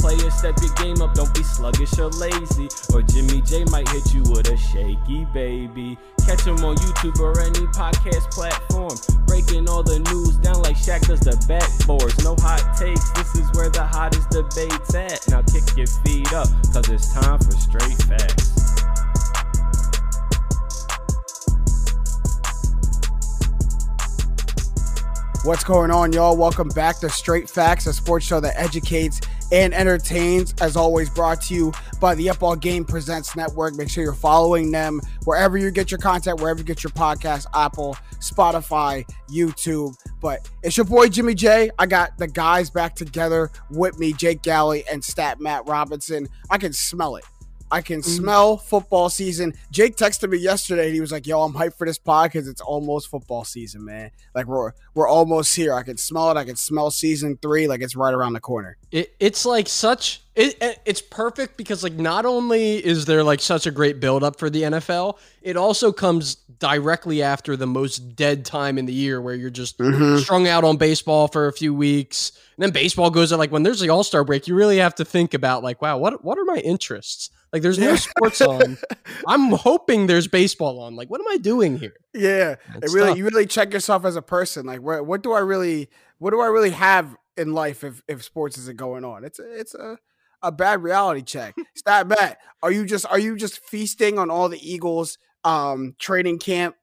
Players, step your game up, don't be sluggish or lazy. Or Jimmy J might hit you with a shaky baby. Catch him on YouTube or any podcast platform. Breaking all the news down like Shaq does the backboards. No hot takes, this is where the hottest debate's at. Now kick your feet up, cause it's time for straight facts. What's going on, y'all? Welcome back to Straight Facts, a sports show that educates and entertains. As always, brought to you by the Up All Game Presents Network. Make sure you're following them wherever you get your content, wherever you get your podcast, Apple, Spotify, YouTube. But it's your boy Jimmy J. I got the guys back together with me, Jake Galley and Stat Matt Robinson. I can smell it. I can Mm-hmm. smell football season. Jake texted me yesterday. And he was like, "Yo, I'm hyped for this pod because it's almost football season, man. Like we're we're almost here. I can smell it. I can smell season three. Like it's right around the corner." It, it's like such it, it- it's perfect because like not only is there like such a great build up for the NFL, it also comes directly after the most dead time in the year where you're just Mm-hmm. strung out on baseball for a few weeks. And then baseball goes out like when there's the All-Star break, you really have to think about like, wow, what what are my interests? Like there's no Yeah. sports on. I'm hoping there's baseball on. Like what am I doing here? Yeah, it really tough. you really check yourself as a person. Like, what what do I really what do I really have in life if if sports isn't going on? It's a, it's a a bad reality check. Stat bet. Are you just are you just feasting on all the Eagles um training camp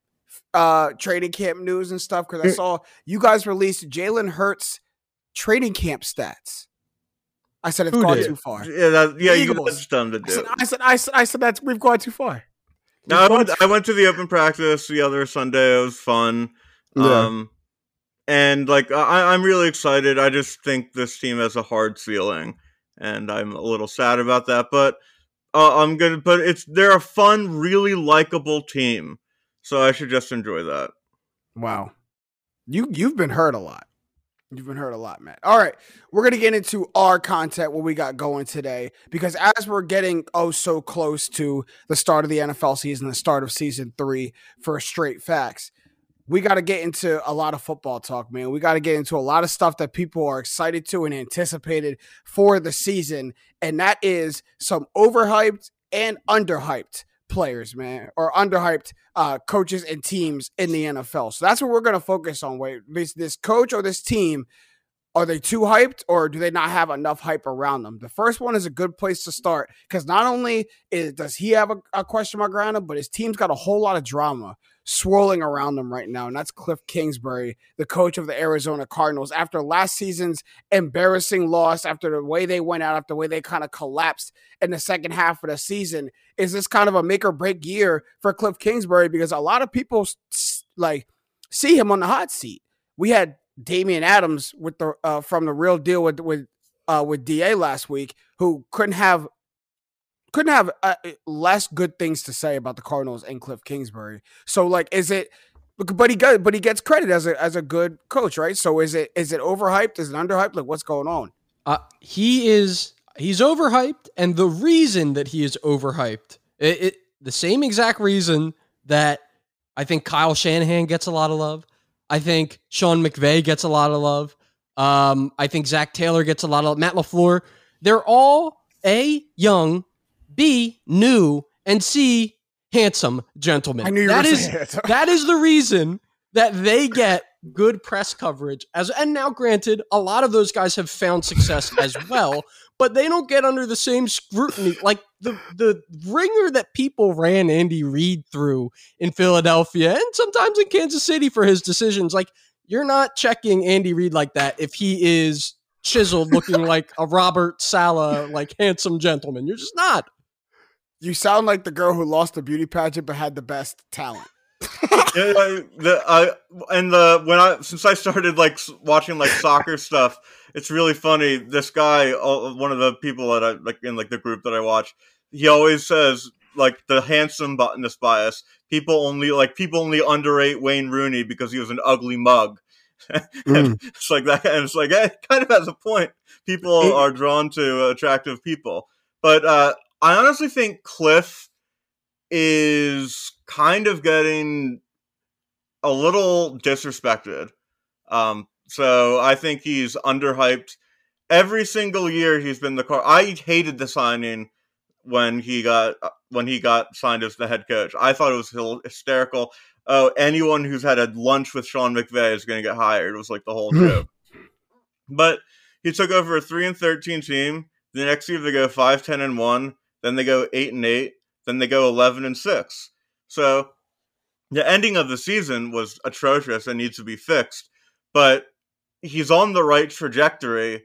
uh training camp news and stuff? Because I saw you guys released Jalen Hurts training camp stats. I said it's Who gone did? too far. Yeah, that, yeah, you got done to I said, do. I said I said I said that's we've gone too far. No, I went, I went to the open practice the other Sunday. It was fun. Yeah. Um, and like I, I'm really excited. I just think this team has a hard ceiling, and I'm a little sad about that. But uh, I'm gonna. But it's they're a fun, really likable team, so I should just enjoy that. Wow. You you've been hurt a lot. You've been hurt a lot, Matt. All right. We're gonna get into our content, what we got going today, because as we're getting oh so close to the start of the NFL season, the start of season three for straight facts, we gotta get into a lot of football talk, man. We gotta get into a lot of stuff that people are excited to and anticipated for the season, and that is some overhyped and underhyped players, man, or underhyped uh, coaches and teams in the NFL. So that's what we're going to focus on. Wait, this, this coach or this team, are they too hyped or do they not have enough hype around them? The first one is a good place to start because not only is, does he have a, a question mark around him, but his team's got a whole lot of drama swirling around them right now. And that's Cliff Kingsbury, the coach of the Arizona Cardinals. After last season's embarrassing loss, after the way they went out, after the way they kind of collapsed in the second half of the season, is this kind of a make or break year for Cliff Kingsbury? Because a lot of people like see him on the hot seat. We had Damian Adams with the uh, from the real deal with with uh, with Da last week, who couldn't have couldn't have uh, less good things to say about the Cardinals and Cliff Kingsbury. So like, is it? But he got, but he gets credit as a as a good coach, right? So is it is it overhyped? Is it underhyped? Like, what's going on? Uh, he is he's overhyped, and the reason that he is overhyped, it, it the same exact reason that I think Kyle Shanahan gets a lot of love. I think Sean McVay gets a lot of love. Um, I think Zac Taylor gets a lot of Matt LaFleur. They're all a young, b new, and c handsome gentlemen. I knew you That were is- it. that is the reason that they get good press coverage as and now granted a lot of those guys have found success as well but they don't get under the same scrutiny like the the ringer that people ran Andy Reid through in Philadelphia and sometimes in Kansas City for his decisions like you're not checking Andy Reid like that if he is chiseled looking like a Robert Saleh like handsome gentleman you're just not You sound like the girl who lost the beauty pageant but had the best talent. yeah, I- the I and the when I since I started like watching like soccer stuff, it's really funny. This guy, one of the people that I like in like the group that I watch, he always says like the handsome buttoness bias. People only like people only underrate Wayne Rooney because he was an ugly mug. and it's like that, and it's like it kind of has a point. People are drawn to attractive people, but uh, I honestly think Cliff is kind of getting a little disrespected. Um, so I think he's underhyped. Every single year he's been the car. I hated the signing when he got uh, when he got signed as the head coach. I thought it was hysterical. Oh, anyone who's had a lunch with Sean McVay is going to get hired. It was like the whole joke. but he took over a three and thirteen team. The next year they go five, ten, and one. Then they go eight and eight. Then they go eleven and six. So the ending of the season was atrocious and needs to be fixed. But he's on the right trajectory.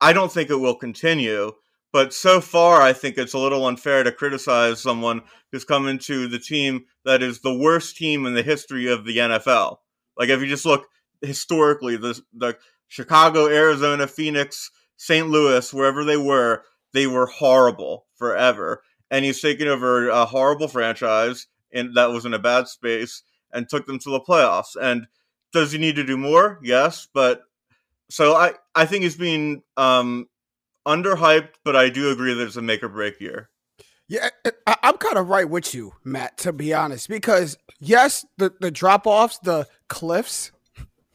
I don't think it will continue. But so far, I think it's a little unfair to criticize someone who's come into the team that is the worst team in the history of the NFL. Like if you just look historically, the the Chicago, Arizona, Phoenix, St. Louis, wherever they were, they were horrible forever. And he's taken over a horrible franchise and that was in a bad space and took them to the playoffs. And does he need to do more? Yes, but so I I think he's being um underhyped, but I do agree that it's a make or break year. Yeah, I, I'm kind of right with you, Matt. To be honest, because yes, the the drop offs, the cliffs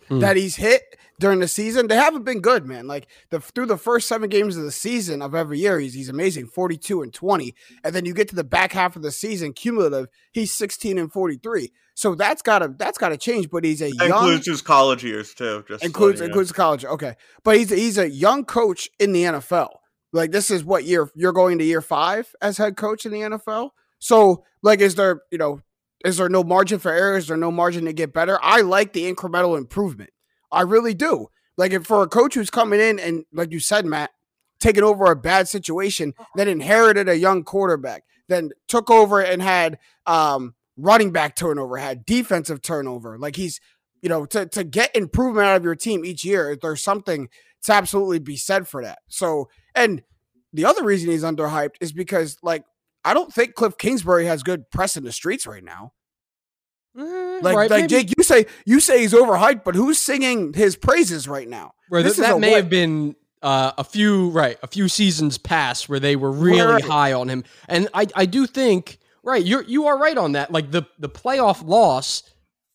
Hmm. that he's hit during the season, they haven't been good, man. Like the through the first seven games of the season of every year, he's he's amazing, 42 and 20, and then you get to the back half of the season, cumulative, he's 16 and 43. So that's gotta that's gotta change. But he's a That young includes his college years too. Just includes know. includes college. Okay, but he's a, he's a young coach in the NFL. Like this is what year you're going to year five as head coach in the NFL. So like, is there you know is there no margin for error? Is there no margin to get better? I like the incremental improvement. I really do. Like if for a coach who's coming in and like you said, Matt, taking over a bad situation, then inherited a young quarterback, then took over and had um running back turnover, had defensive turnover. Like he's you know, to to get improvement out of your team each year, there's something to absolutely be said for that. So, and the other reason he's underhyped is because, like, I don't think Cliff Kingsbury has good press in the streets right now. Eh, Like, right, like maybe- Jake, you say you say he's overhyped, but who's singing his praises right now? Right, This that, is that may what- have been uh, a few right, a few seasons past where they were really Right. high on him, and I I do think right you're you are right on that. Like the the playoff loss,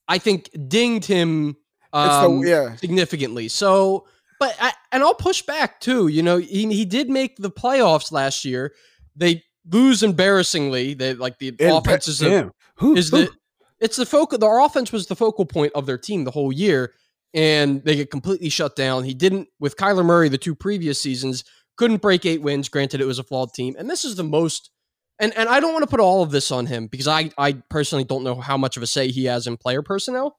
I think dinged him um, the yeah. significantly. So, but I, and I'll push back too. You know, he he did make the playoffs last year. They lose embarrassingly. They like the offense is a, Damn. Who- is who- the it's the focal their offense was the focal point of their team the whole year and they get completely shut down. He didn't with kyler murray the two previous seasons couldn't break eight wins. Granted it was a flawed team. And this is the most and and i don't want to put all of this on him because i i personally don't know how much of a say he has in player personnel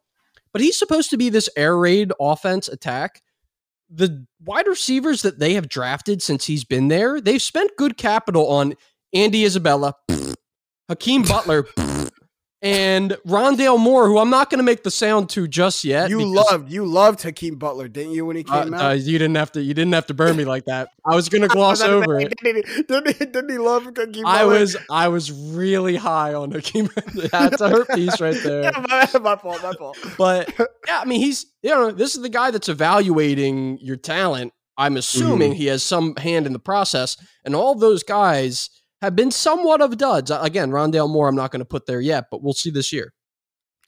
but he's supposed to be this air raid offense attack. The wide receivers that they have drafted since he's been there they've spent good capital on andy isabella hakeem butler and Rondale Moore, who I'm not going to make the sound to just yet. you because, loved you loved Hakeem Butler, didn't you, when he uh, came uh, out? you didn't have to. You didn't have to burn me like that. I was going to gloss over it. Didn't he, didn't he, didn't he love Hakeem I Butler? was I was really high on Hakeem. That's a hurt piece right there. Yeah, my, my fault, my fault. But yeah, I mean, he's you know this is the guy that's evaluating your talent. I'm assuming he has some hand in the process, and all those guys have been somewhat of duds. Again, Rondale Moore, I'm not going to put there yet, but we'll see this year.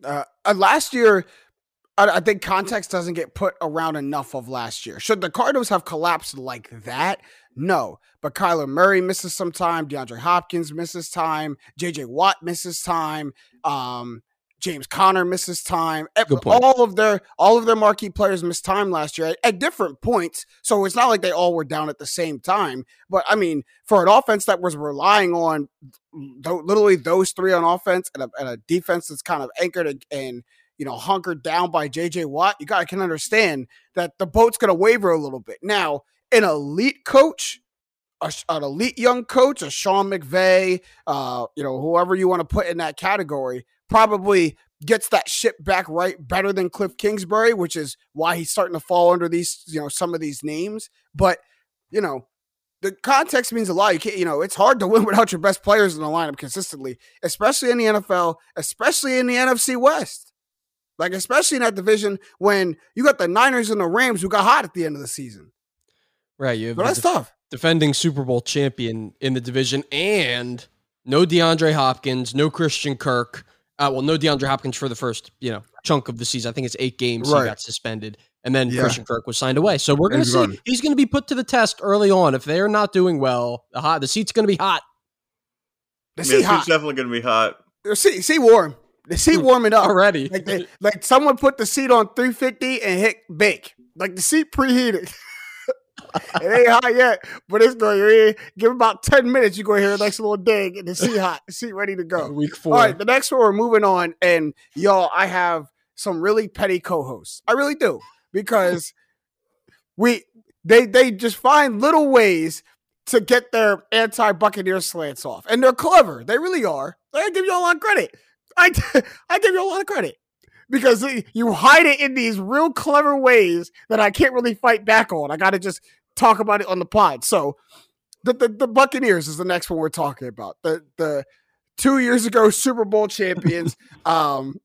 Uh, uh, last year, I, I think context doesn't get put around enough of last year. Should the Cardinals have collapsed like that? No. But Kyler Murray misses some time. DeAndre Hopkins misses time. JJ Watt misses time. Um, James Conner misses time. All of their all of their marquee players missed time last year at, at different points. So it's not like they all were down at the same time. But I mean, for an offense that was relying on th- literally those three on offense and a, and a defense that's kind of anchored and, and you know hunkered down by JJ Watt, you got can understand that the boat's going to waver a little bit. Now, an elite coach, a, an elite young coach, a Sean McVay, uh, you know whoever you want to put in that category, probably gets that ship back right better than Cliff Kingsbury, which is why he's starting to fall under these you know some of these names. But you know the context means a lot. You can't, you know, it's hard to win without your best players in the lineup consistently, especially in the NFL, especially in the NFC West. Like especially in that division when you got the Niners and the Rams who got hot at the end of the season. Right. You have But that's def- tough. defending Super Bowl champion in the division and no DeAndre Hopkins, no Christian Kirk. Uh, well, no DeAndre Hopkins for the first, you know, chunk of the season. I think it's eight games Right. he got suspended, and then Yeah. Christian Kirk was signed away. So we're going to see gone. he's going to be put to the test early on. If they're not doing well, the hot the seat's going to be hot. The Yeah, seat hot. definitely going to be hot. The seat, seat warm. The seat warming up. already. Like they, like someone put the seat on 350 and hit bake. Like the seat preheated. it ain't hot yet, but it's going to give about 10 minutes. You're going to hear a nice little ding and the seat hot, the seat ready to go. Week four. All right, the next one we're moving on, and y'all, I have some really petty co-hosts. I really do because we they they just find little ways to get their anti-Buccaneer slants off, and they're clever. They really are. I give you a lot of credit. I I give you a lot of credit because you hide it in these real clever ways that I can't really fight back on. I got to just talk about it on the pod. So. The, the, the Buccaneers is the next one we're talking about. The the two years ago Super Bowl champions. um,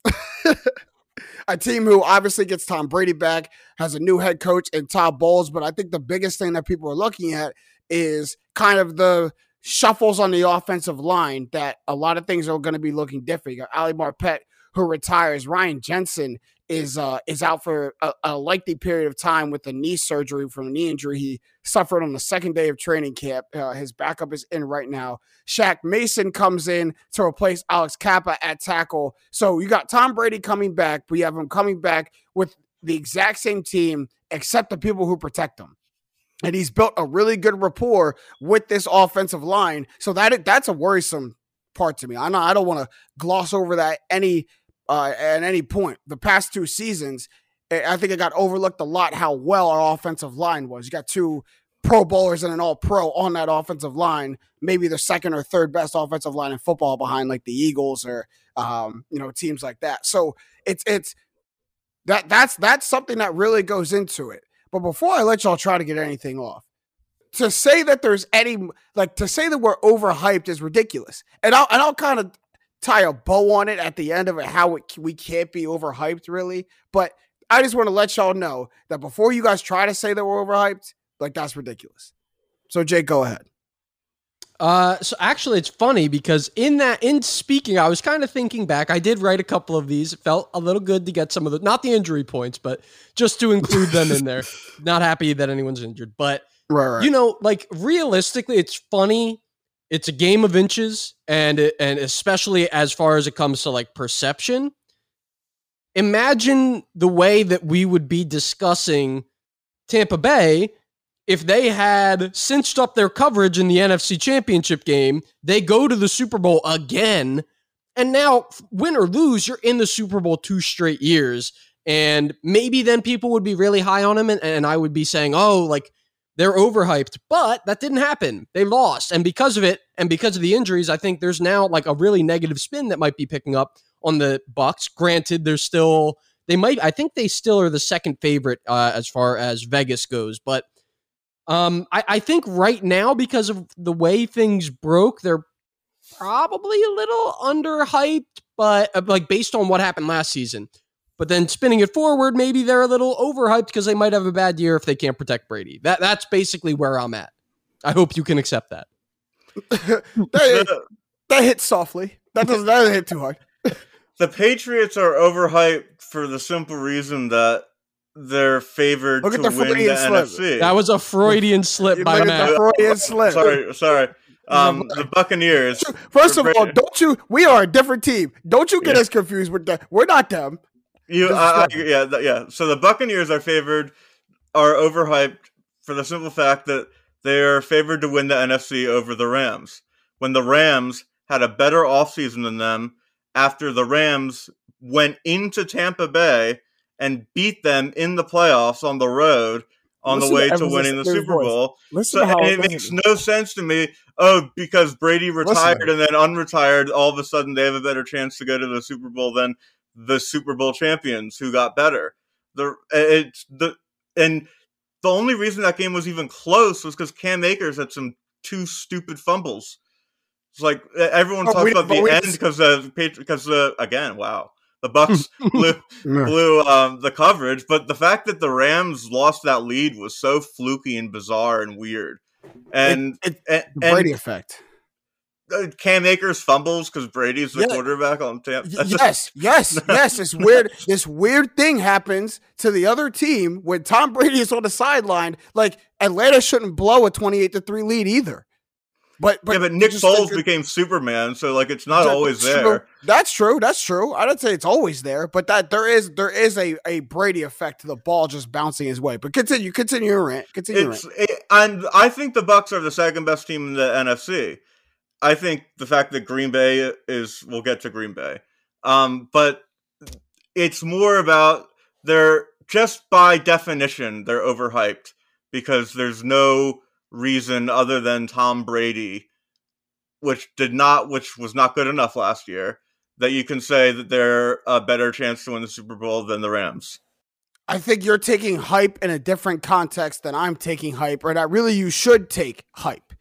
a team who obviously gets Tom Brady back, has a new head coach and Todd Bowles. But I think the biggest thing that people are looking at is kind of the shuffles on the offensive line that a lot of things are going to be looking different. You got Ali Marpet who retires. Ryan Jensen is uh, is out for a, a lengthy period of time with a knee surgery from a knee injury he suffered on the second day of training camp. Uh, his backup is in right now. Shaq Mason comes in to replace Alex Cappa at tackle. So you got Tom Brady coming back, but you have him coming back with the exact same team, except the people who protect him. And he's built a really good rapport with this offensive line. So that that's a worrisome part to me. I know I don't want to gloss over that any uh, at any point. The past two seasons, I I think it got overlooked a lot how well our offensive line was. You got two Pro Bowlers and an All Pro on that offensive line, maybe the second or third best offensive line in football behind like the Eagles or um, you know teams like that. So it's it's that that's that's something that really goes into it. But before I let y'all try to get anything off, to say that there's any like to say that we're overhyped is ridiculous. And I'll and I'll kind of tie a bow on it at the end of it how it, we can't be overhyped really. But I just want to let y'all know that before you guys try to say that we're overhyped, like that's ridiculous. So Jake, go ahead. Uh, so actually, it's funny because in that, in speaking, I was kind of thinking back. I did write a couple of these. It felt a little good to get some of the, not the injury points, but just to include them in there. Not happy that anyone's injured, but Right, right. you know, like realistically, it's funny. It's a game of inches, and and especially as far as it comes to like perception. Imagine the way that we would be discussing Tampa Bay if they had cinched up their coverage in the NFC Championship game. They go to the Super Bowl again, and now win or lose, you're in the Super Bowl two straight years. And maybe then people would be really high on him, and, and I would be saying, "Oh, like." They're overhyped, but that didn't happen. They lost. And because of it, and because of the injuries, I think there's now like a really negative spin that might be picking up on the Bucks. Granted, they're still they might I think they still are the second favorite uh, as far as Vegas goes, but um I, I think right now, because of the way things broke, they're probably a little underhyped, but uh, like based on what happened last season. But then spinning it forward, maybe they're a little overhyped because they might have a bad year if they can't protect Brady. That that's basically where I'm at. I hope you can accept that. that, The, that hit softly. That doesn't that doesn't hit too hard. the Patriots are overhyped for the simple reason that they're favored Look to at the win the slip. NFC. That was a Freudian slip You by look the at the Freudian slip. Sorry, sorry. Um, the Buccaneers. First of all, don't you? We are a different team. Don't you get Yeah. us confused with that. We're not them. You, I, I, yeah, yeah. So the Buccaneers are favored, are overhyped for the simple fact that they are favored to win the NFC over the Rams. When the Rams had a better offseason than them after the Rams went into Tampa Bay and beat them in the playoffs on the road on Listen the way to to winning the Super voice. Bowl. Listen So to how and it it makes no sense to me. Oh, because Brady retired Listen. and then unretired, all of a sudden they have a better chance to go to the Super Bowl than the Super Bowl champions who got better. The it's the and the only reason that game was even close was because Cam Akers had some two stupid fumbles. It's like everyone Oh, talks we- about the we end because uh, because uh, again, wow. The Bucks blew blew um, the coverage, but the fact that the Rams lost that lead was so fluky and bizarre and weird. And It- and, the Brady and effect. Uh, Cam Akers fumbles because Brady's the Yeah. quarterback on Tampa. Yes, yes, yes. This weird, this weird thing happens to the other team when Tom Brady is on the sideline. Like Atlanta shouldn't blow a twenty-eight to three lead either. But, but yeah, but Nick Foles like- became Superman, so like it's not always that's there. true. That's true. That's true. I don't say it's always there, but that there is there is a, a Brady effect to the ball just bouncing his way. But continue, continue your rant. Continue your It's rant. it, and I think the Bucks are the second best team in the NFC. I think the fact that Green Bay is we'll get to Green Bay. Um, but it's more about they're just by definition they're overhyped because there's no reason other than Tom Brady which did not which was not good enough last year that you can say that they're a better chance to win the Super Bowl than the Rams. I think you're taking hype in a different context than I'm taking hype, or that really you should take hype.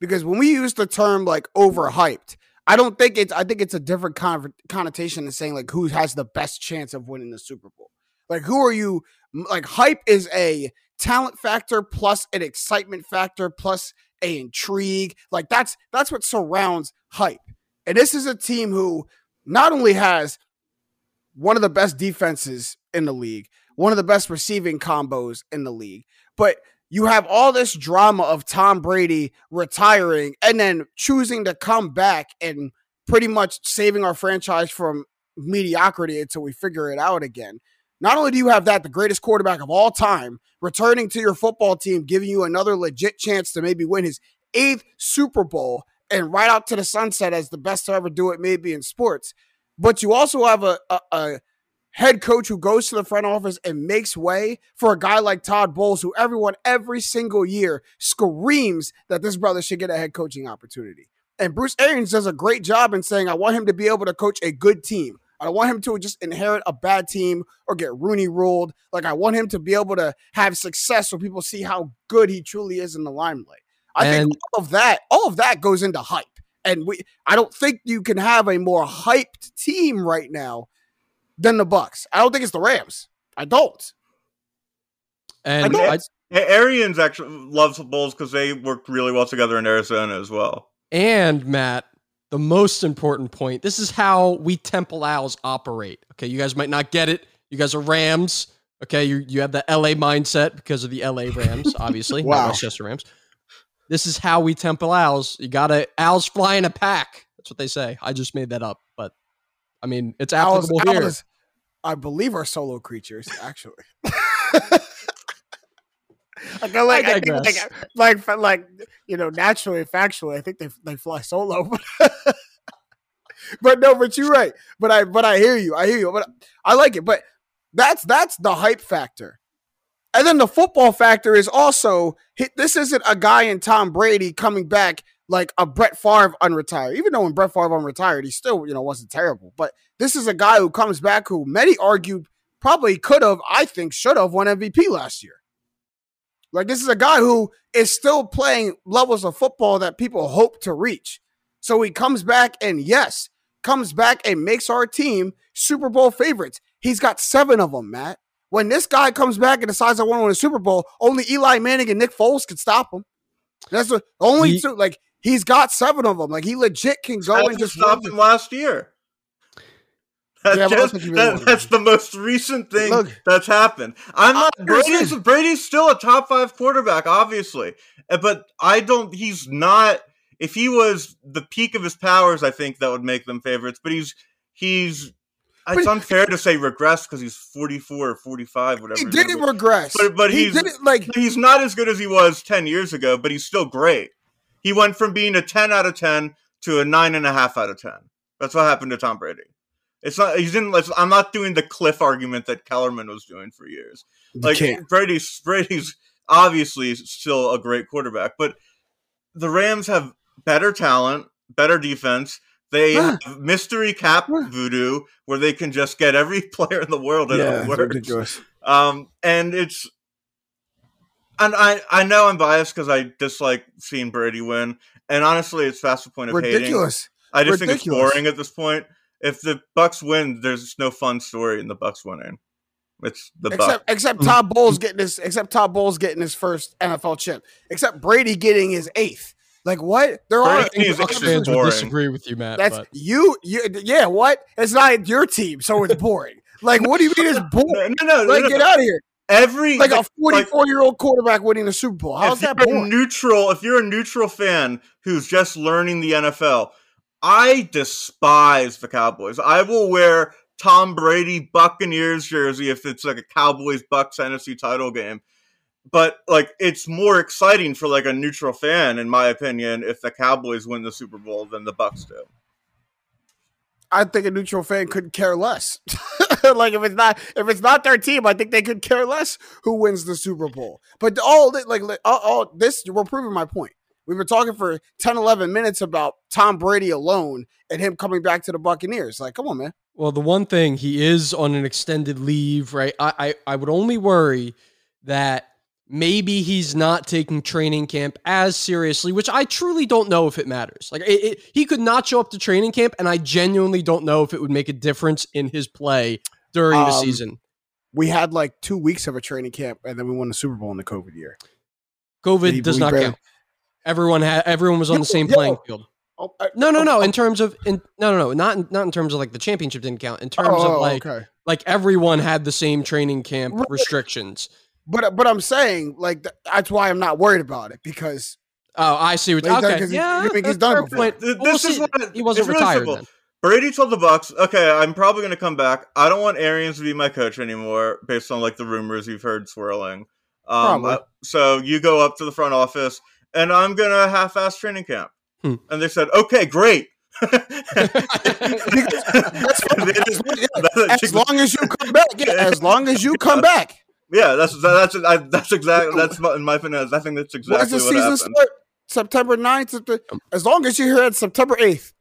Because when we use the term like overhyped, I don't think it's I think it's a different con- connotation than saying like who has the best chance of winning the Super Bowl. Like who are you like hype is a talent factor plus an excitement factor plus a intrigue. Like that's that's what surrounds hype. And this is a team who not only has one of the best defenses in the league, one of the best receiving combos in the league. But you have all this drama of Tom Brady retiring and then choosing to come back and pretty much saving our franchise from mediocrity until we figure it out again. Not only do you have that, the greatest quarterback of all time, returning to your football team, giving you another legit chance to maybe win his eighth Super Bowl and right out to the sunset as the best to ever do it, maybe in sports. But you also have a, a, a head coach who goes to the front office and makes way for a guy like Todd Bowles, who everyone every single year screams that this brother should get a head coaching opportunity. And Bruce Arians does a great job in saying, I want him to be able to coach a good team. I don't want him to just inherit a bad team or get Rooney ruled. Like, I want him to be able to have success so people see how good he truly is in the limelight. I think all of that, all of that goes into hype. And we I don't think you can have a more hyped team right now than the Bucks. I don't think it's the Rams. I don't. And don't- I, A- Arians actually loves the Bowles because they worked really well together in Arizona as well. And Matt, the most important point this is how we Temple Owls operate. Okay, you guys might not get it. You guys are Rams. Okay, you, you have the LA mindset because of the LA Rams, obviously, Wow. not Westchester Rams. This is how we Temple Owls. You gotta Owls fly in a pack. That's what they say. I just made that up, but I mean it's Owls, applicable here. owls, I believe, are solo creatures, actually. like, like, I think, like, like, like, you know, naturally, factually, I think they they fly solo. but no, but you're right. But I, but I hear you. I hear you. But I like it. But that's that's the hype factor. And then the football factor is also. This isn't a guy in Tom Brady coming back like a Brett Favre unretired. Even though when Brett Favre unretired, he still you know wasn't terrible. But this is a guy who comes back who many argued probably could have, I think, should have won MVP last year. Like this is a guy who is still playing levels of football that people hope to reach. So he comes back and yes, comes back and makes our team Super Bowl favorites. He's got seven of them, Matt. When this guy comes back and decides I want to win a Super Bowl, only Eli Manning and Nick Foles can stop him. That's the only He- two. Like he's got seven of them. Like he legit can go and just run him last year. That's, Yeah, but I don't just- think he really that- that's the most recent thing Look. that's happened. I'm not Brady's. Brady's still a top five quarterback, obviously, Uh, but I don't. He's not. If he was the peak of his powers, I think that would make them favorites. But he's he's. It's unfair to say regress because he's 44 or 45, whatever. He didn't regress. But- but he he's- like he's not as good as he was 10 years ago, but he's still great. He went from being a 10 out of 10 to a nine and a half out of 10. That's what happened to Tom Brady. It's not, he's in, I'm not doing the cliff argument that Kellerman was doing for years. Like. Brady's, Brady's obviously still a great quarterback, but the Rams have better talent, better defense. They Yeah. have mystery cap Yeah. voodoo where they can just get every player in the world and it works. Um, and it's, and I, I know I'm biased because I dislike seeing Brady win. And honestly, it's past the point of hating. Ridiculous. I just think it's boring at this point. if the Bucks win, there's no fun story in the Bucks winning. It's the Bucks. Except except Todd Bowles getting his except Todd Bowles getting his first NFL chip. Except Brady getting his eighth. Like what? There are Brady is fans would disagree with you, Matt. that's but you you yeah, what? It's not your team, so it's boring. like what do you mean it's boring? No, no, no, Like no. get out of here. Every Like a like, 44 year old quarterback winning the Super Bowl. How's that boring? neutral, if you're a neutral fan who's just learning the NFL, I despise the Cowboys. I will wear Tom Brady Buccaneers jersey if it's like a Cowboys Bucks NFC title game. But like it's more exciting for like a neutral fan, in my opinion, if the Cowboys win the Super Bowl than the Bucks do. I think a neutral fan couldn't care less. like if it's not if it's not their team, I think they could care less who wins the Super Bowl. But all thi- like all this we're proving my point. We've been talking for 10 11 minutes about Tom Brady alone and him coming back to the Buccaneers. Like, come on, man. Well, the one thing he is on an extended leave, right? I, I, I would only worry that maybe he's not taking training camp as seriously, which I truly don't know if it matters. Like, it, it, he could not show up to training camp, and I genuinely don't know if it would make a difference in his play during the Um, season. We had like two weeks of a training camp and then we won the Super Bowl in the COVID year. COVID he- does not barely- count. Everyone had everyone was on the same yo. playing field. Oh, I- No, no, oh, no. oh, In terms of, in no, no, no, not in, not in terms of like the championship didn't count. In terms oh, of like, okay. like everyone had the same training camp Right. restrictions. But but I'm saying like that's why I'm not worried about it because Oh, I see. What, Like, he's done- he- yeah, you think he's that's done fair before. point. Th- We'll This is see. what he wasn't it's really retired simple. Brady told the Bucks, "Okay, I'm probably going to come back. I don't want Arians to be my coach anymore, based on like the rumors you've heard swirling. Um, Probably. uh, so you go up to the front office, and I'm going to half-ass training camp." Hmm. And they said, "Okay, great." that's fine. They As long- yeah, as long as you come back, yeah, as long as you come back. Yeah, that's that's I, that's exactly that's my- in my opinion. I think that's When exactly does the what season happened. start? September 9th. As long as you're here at September 8th.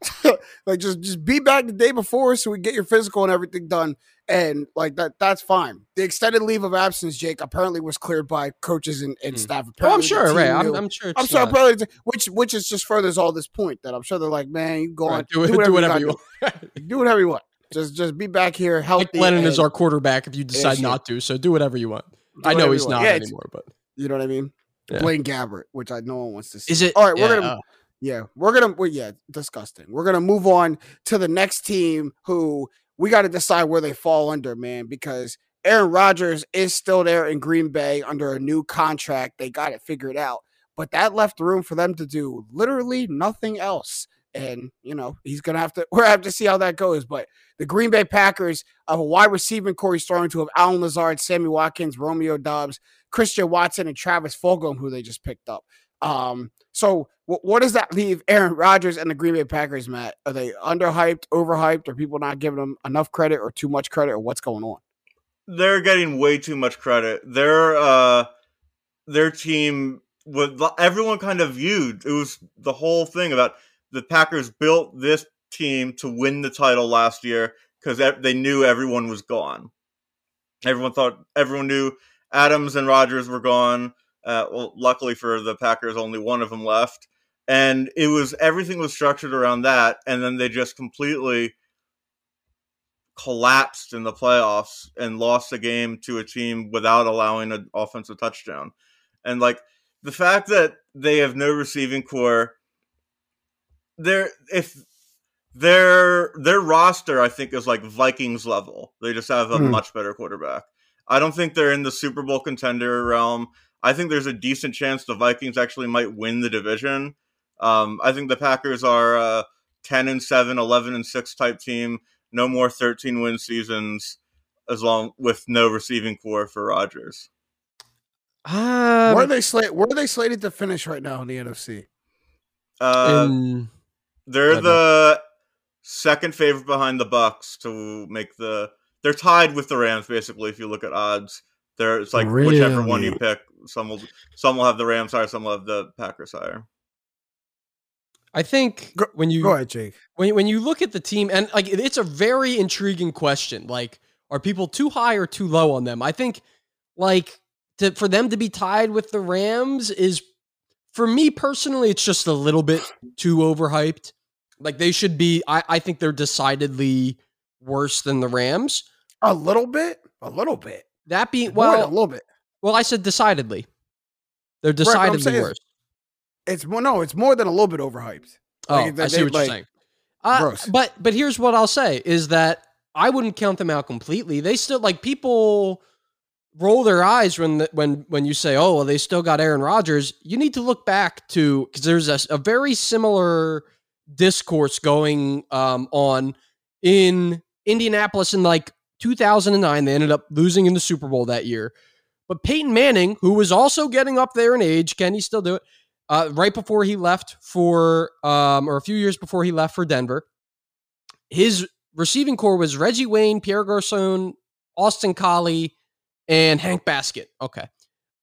like just just be back the day before so we get your physical and everything done. And like that that's fine. The extended leave of absence, Jake, apparently was cleared by coaches and, and Hmm. staff. Oh, I'm sure, right? I'm. I'm sure. I'm it's sure not- apparently which which is just furthers all this point that I'm sure they're like, man, you go on, right, do, it- do whatever you gotta want. do. Do whatever you want. Just just be back here healthy. Mike Glennon is our quarterback. If you decide not to, so do whatever you want. do I know he's not Yeah, anymore, but You know what I mean? Yeah. Blaine Gabbert, which I no one wants to see. is it? All right, we're yeah, gonna oh. Yeah, we're gonna. Well, yeah, disgusting. We're gonna move on to the next team who we got to decide where they fall under, man, because Aaron Rodgers is still there in Green Bay under a new contract. They got it figured out, but that left room for them to do literally nothing else. And you know he's gonna have to. We're gonna have to see how that goes. But the Green Bay Packers have a wide receiving Corey starting to have Allen Lazard, Sammy Watkins, Romeo Doubs, Christian Watson, and Travis Fulgham, who they just picked up. Um, so wh- what does that leave Aaron Rodgers and the Green Bay Packers, Matt? Are they underhyped, overhyped? Are people not giving them enough credit or too much credit or what's going on? they're getting way too much credit. Their uh their team with everyone kind of viewed it was the whole thing about the Packers built this team to win the title last year because they knew everyone was gone. Everyone thought everyone knew Adams and Rodgers were gone. Uh, well, luckily for the Packers, only one of them left, and it was everything was structured around that, and then they just completely collapsed in the playoffs and lost a game to a team without allowing an offensive touchdown. And like the fact that they have no receiving core, their if their their roster I think is like Vikings level. They just have a Hmm. much better quarterback. I don't think they're in the Super Bowl contender realm. I think there's a decent chance the Vikings actually might win the division. Um, I think the Packers are a 10 and 7, 11 and 6 type team no more 13 win seasons as long with no receiving core for Rodgers. Um, where are they slate? Where are they slated to finish right now in the NFC? Uh, in- they're I the second favorite behind the Bucks to make the. They're tied with the Rams basically. If you look at odds, they're it's like whichever one you pick. Some will some will have the Rams higher, some will have the Packers higher. I think Go- when you Go ahead, Jake. when when you look at the team and like it's a very intriguing question like are people too high or too low on them i think like to, for them to be tied with the rams is for me personally it's just a little bit too overhyped Like they should be. I, I think they're decidedly worse than the Rams. A little bit, a little bit. That being More well, a little bit. well, I said decidedly. They're decidedly is- worse. It's more no, it's more than a little bit overhyped. Oh, Like, they- I see they, what you're saying. Uh, gross. but but here's what I'll say is that I wouldn't count them out completely. They still like people roll their eyes when the, when when you say, "Oh, well, they still got Aaron Rodgers." You need to look back to because there's a, a very similar discourse going um, on in Indianapolis in like 2009. They ended up losing in the Super Bowl that year. But Peyton Manning, who was also getting up there in age, can he still do it? Uh, right before he left for, um, or a few years before he left for Denver, his receiving core was Reggie Wayne, Pierre Garcon, Austin Collie, and Hank Baskett. Okay.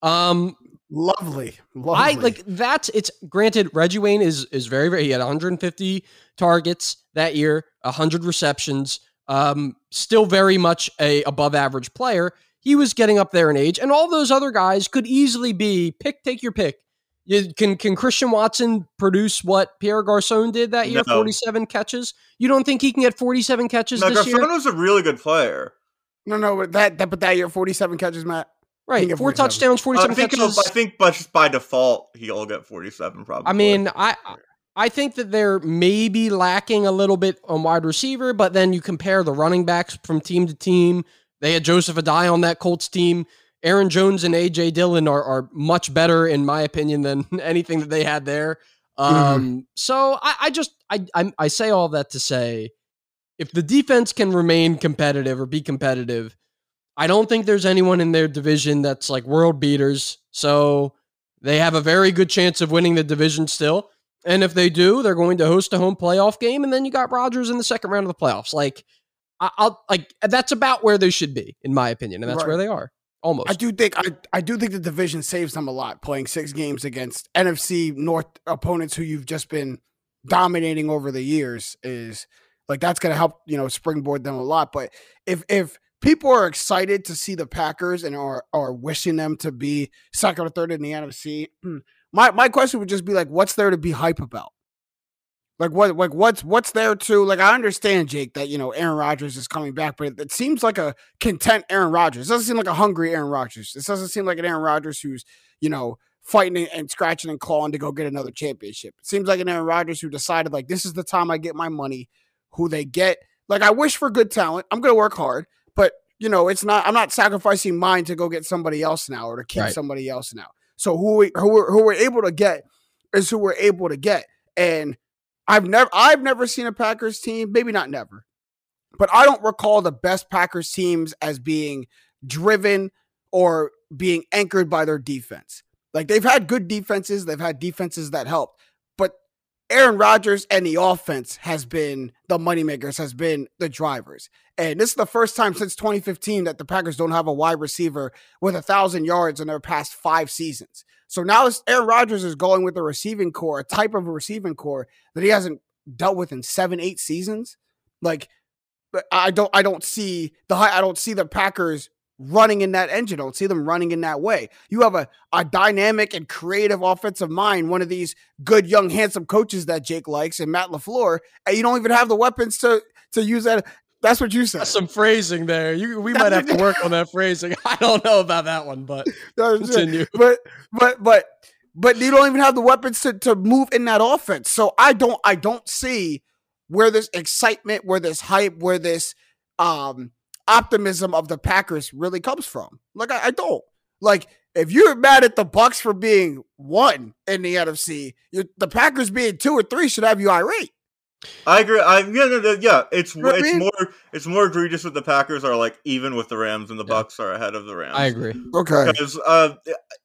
Um, Lovely. Lovely. I like that's it's granted Reggie Wayne is is very very he had 150 targets that year, 100 receptions, um still very much a above average player. He was getting up there in age and all those other guys could easily be pick take your pick. You, can can Christian Watson produce what Pierre Garcon did that year, No. 47 catches? You don't think he can get 47 catches Now, this year? Garcon was a really good player. no, no, but that, that but that year, forty-seven catches, Matt. He Right, get four 47. touchdowns, I 47 think, he'll- catches. I think, but just by default, he'll get 47 probably. I mean, I I think that they're maybe lacking a little bit on wide receiver, but then you compare the running backs from team to team. They had Joseph Addai on that Colts team. Aaron Jones and AJ Dillon are, are much better, in my opinion, than anything that they had there. Um, So I, I just I, I I say all that to say, if the defense can remain competitive or be competitive, I don't think there's anyone in their division that's like world beaters. So they have a very good chance of winning the division still. And if they do, they're going to host a home playoff game, and then you got Rodgers in the second round of the playoffs. Like, I- I'll like that's about where they should be, in my opinion, and that's Right. where they are almost. I do think I, I do think the division saves them a lot playing six games against NFC North opponents who you've just been dominating over the years is like that's going to help you know springboard them a lot. But if if people are excited to see the Packers and are are wishing them to be second or third in the NFC, hmm. my my question would just be like, what's there to be hype about? Like what like what's what's there to like I understand Jake that you know Aaron Rodgers is coming back, but it, it seems like a content Aaron Rodgers. It doesn't seem like a hungry Aaron Rodgers. This doesn't seem like an Aaron Rodgers who's, you know, fighting and- and scratching and clawing to go get another championship. It seems like an Aaron Rodgers who decided like this is the time I get my money, who they get. Like I wish for good talent. I'm gonna work hard, but you know, it's not I'm not sacrificing mine to go get somebody else now or to keep Right. somebody else now. So who we who we're, who we're able to get is who we're able to get. And I've never I've never seen a Packers team, maybe not never, but I don't recall the best Packers teams as being driven or being anchored by their defense. Like they've had good defenses, they've had defenses that help, Aaron Rodgers and the offense has been the moneymakers, has been the drivers. And this is the first time since 2015 that the Packers don't have a wide receiver with a thousand yards in their past five seasons. So now Aaron Rodgers is going with a receiving core, a type of a receiving core that he hasn't dealt with in seven, eight seasons. Like, I don't, I don't see the, I don't see the Packers running in that engine. I don't see them running in that way. You have a, a dynamic and creative offensive mind, one of these good, young, handsome coaches that Jake likes, and Matt LaFleur, and you don't even have the weapons to to use that. That's what you said. That's some phrasing there. You, we might have to work on that phrasing. I don't know about that one, but it. continue. but but but but you don't even have the weapons to to move in that offense. So I don't I don't see where this excitement, where this hype, where this um optimism of the Packers really comes from. Like I, I don't like if you're mad at the Bucks for being one in the NFC, you the Packers being two or three should have you irate. I agree. I yeah, no, no, yeah. It's You know what I it's mean? more it's more egregious that the Packers are like even with the Rams and the Yeah. Bucks are ahead of the Rams. I agree. Okay. because uh,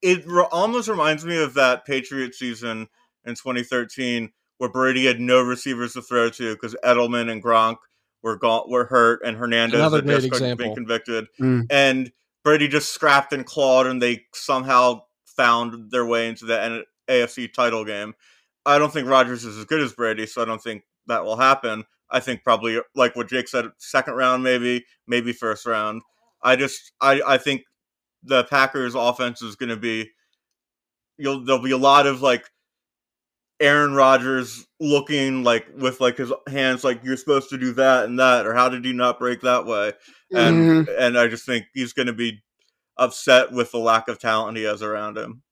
it re- almost reminds me of that Patriot season in 2013 where Brady had no receivers to throw to because Edelman and Gronk were gone, were hurt, and Hernandez Another had great just been example. convicted, Mm. and Brady just scrapped and clawed, and they somehow found their way into the N- AFC title game. I don't think Rodgers is as good as Brady, so I don't think that will happen. I think probably like what Jake said, second round maybe, maybe first round. I just I I think the Packers offense is going to be you'll there'll be a lot of like Aaron Rodgers looking like with like his hands like you're supposed to do that and that, or how did he not break that way? And Mhm. and I just think he's going to be upset with the lack of talent he has around him.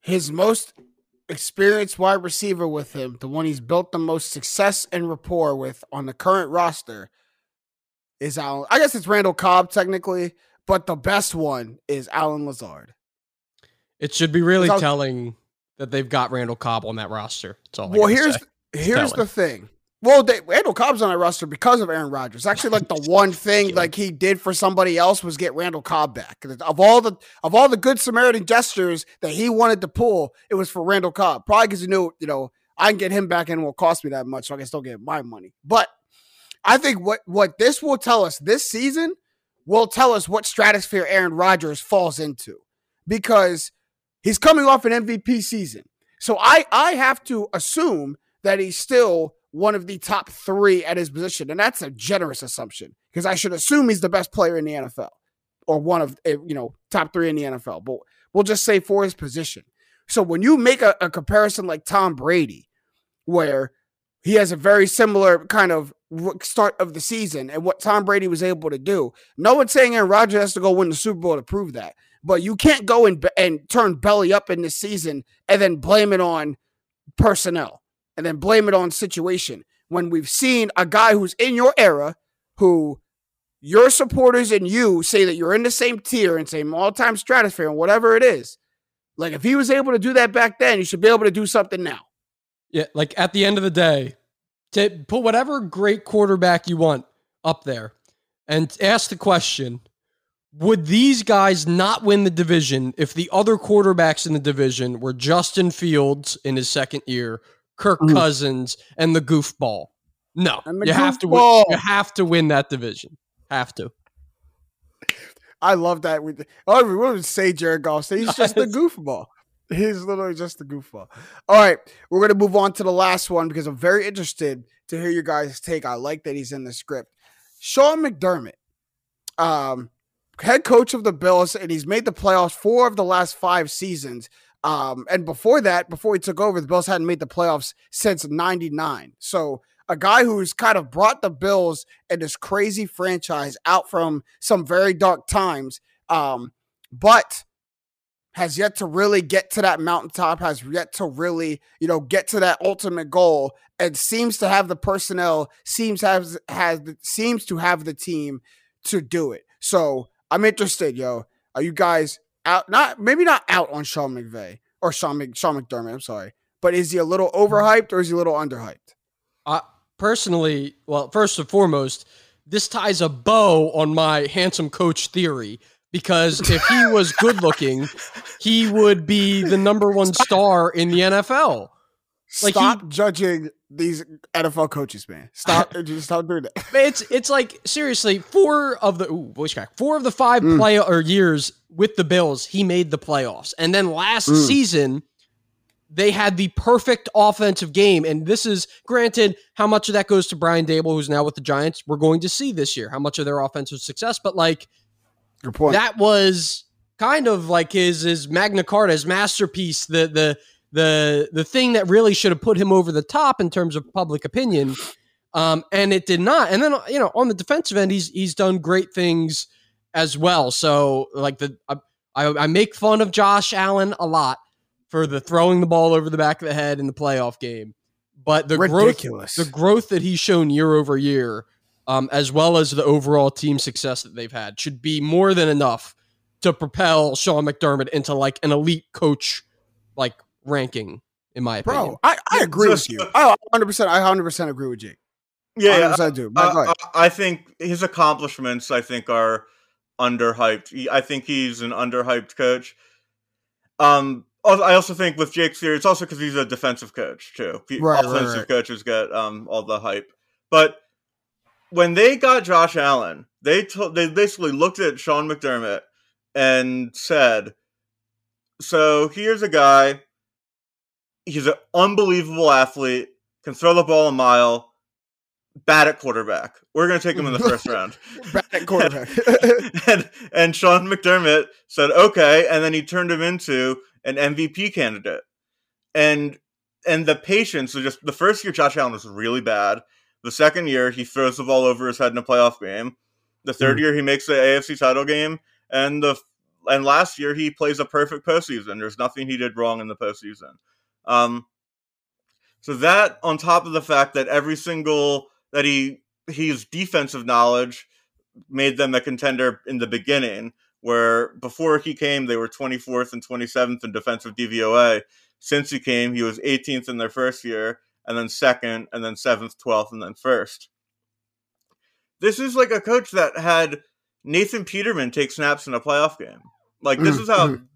his most experienced wide receiver with him, the one he's built the most success and rapport with on the current roster, is Alan. I guess it's Randall Cobb technically, but the best one is Allen Lazard. It should be really was- telling that they've got Randall Cobb on that roster. Well, here's say. here's the thing. Well, they, Randall Cobb's on that roster because of Aaron Rodgers. Actually, like the one thing like he did for somebody else was get Randall Cobb back. Of all the of all the good Samaritan gestures that he wanted to pull, it was for Randall Cobb. Probably because he knew, you know, I can get him back and it won't cost me that much, so I can still get my money. But I think what what this will tell us this season will tell us what stratosphere Aaron Rodgers falls into because he's coming off an MVP season. So I I have to assume that he's still one of the top three at his position, and that's a generous assumption because I should assume he's the best player in the NFL or one of eh, you know top three in the NFL. But we'll just say for his position. So when you make a, a comparison like Tom Brady, where he has a very similar kind of start of the season and what Tom Brady was able to do. No one's saying Aaron Rodgers has to go win the Super Bowl to prove that, but you can't go and, and turn belly up in the season and then blame it on personnel and then blame it on situation when we've seen a guy who's in your era who your supporters and you say that you're in the same tier and same all-time stratosphere and whatever it is. Like if he was able to do that back then, you should be able to do something now. Yeah, like at the end of the day, to put whatever great quarterback you want up there and ask the question would these guys not win the division if the other quarterbacks in the division were Justin Fields in his second year, Kirk Mhm. Cousins, and the goofball? No. The You have to win you have to win that division. Have to. I love that. We oh, we would say Jared Goff. Say he's just the goofball. He's literally just the goofball. All right, we're gonna move on to the last one because I'm very interested to hear your guys' take. I like that he's in the script. Sean McDermott, um, head coach of the Bills, and he's made the playoffs four of the last five seasons. Um, and before that, before he took over, the Bills hadn't made the playoffs since '99. So a guy who's kind of brought the Bills and this crazy franchise out from some very dark times, um, but has yet to really get to that mountaintop, has yet to really, you know, get to that ultimate goal, and seems to have the personnel, seems has has seems to have the team to do it. So I'm interested, yo. Are you guys out? Not maybe not out on Sean McVay or Sean Mc, Sean McDermott. I'm sorry, but is he a little overhyped or is he a little underhyped? Uh, personally, well, first and foremost, this ties a bow on my handsome coach theory because if he was good looking, he would be the number one star in the NFL. Like he- Stop judging these NFL coaches, man. Stop, just stop doing that. It's it's like seriously, four of the ooh, voice crack, four of the five Mm. play or years with the Bills, he made the playoffs, and then last Mm. season. They had the perfect offensive game, and this is granted how much of that goes to Brian Daboll, who's now with the Giants. We're going to see this year how much of their offensive success, but like Good point. that was kind of like his his Magna Carta, his masterpiece, the the the the thing that really should have put him over the top in terms of public opinion. Um, and it did not. And then you know, on the defensive end, he's he's done great things as well. So like the I, I make fun of Josh Allen a lot for the throwing the ball over the back of the head in the playoff game, but the growth the growth that he's shown year over year, um, as well as the overall team success that they've had, should be more than enough to propel Sean McDermott into like an elite coach like ranking, in my opinion. Bro, I, I agree Just- with you. Oh, 100%. I 100% agree with Jake. Yeah, yeah, I do. Mike, Uh. I I think his accomplishments, I think, are underhyped. He- I think he's an underhyped coach. Um, I also think with Jake theory, it's also because he's a defensive coach too. Pe- Right, right, Offensive right. coaches get um all the hype, but when they got Josh Allen, they told they basically looked at Sean McDermott and said, "So here's a guy. He's an unbelievable athlete, can throw the ball a mile, bad at quarterback. We're going to take him in the first round." Back at quarterback. and and Sean McDermott said okay, and then he turned him into an MVP candidate. And and the patience. So just the first year, Josh Allen was really bad. The second year, he throws the ball over his head in a playoff game. The third Mm. year, he makes the AFC title game, and the and last year he plays a perfect postseason. There's nothing he did wrong in the postseason. Um, so that on top of the fact that every single that he his defensive knowledge made them a contender in the beginning, where before he came they were 24th and 27th in defensive DVOA. Since he came, he was 18th in their first year, and then second, and then seventh, 12th, and then first. This is like a coach that had Nathan Peterman take snaps in a playoff game. Like this Mm, is how mm.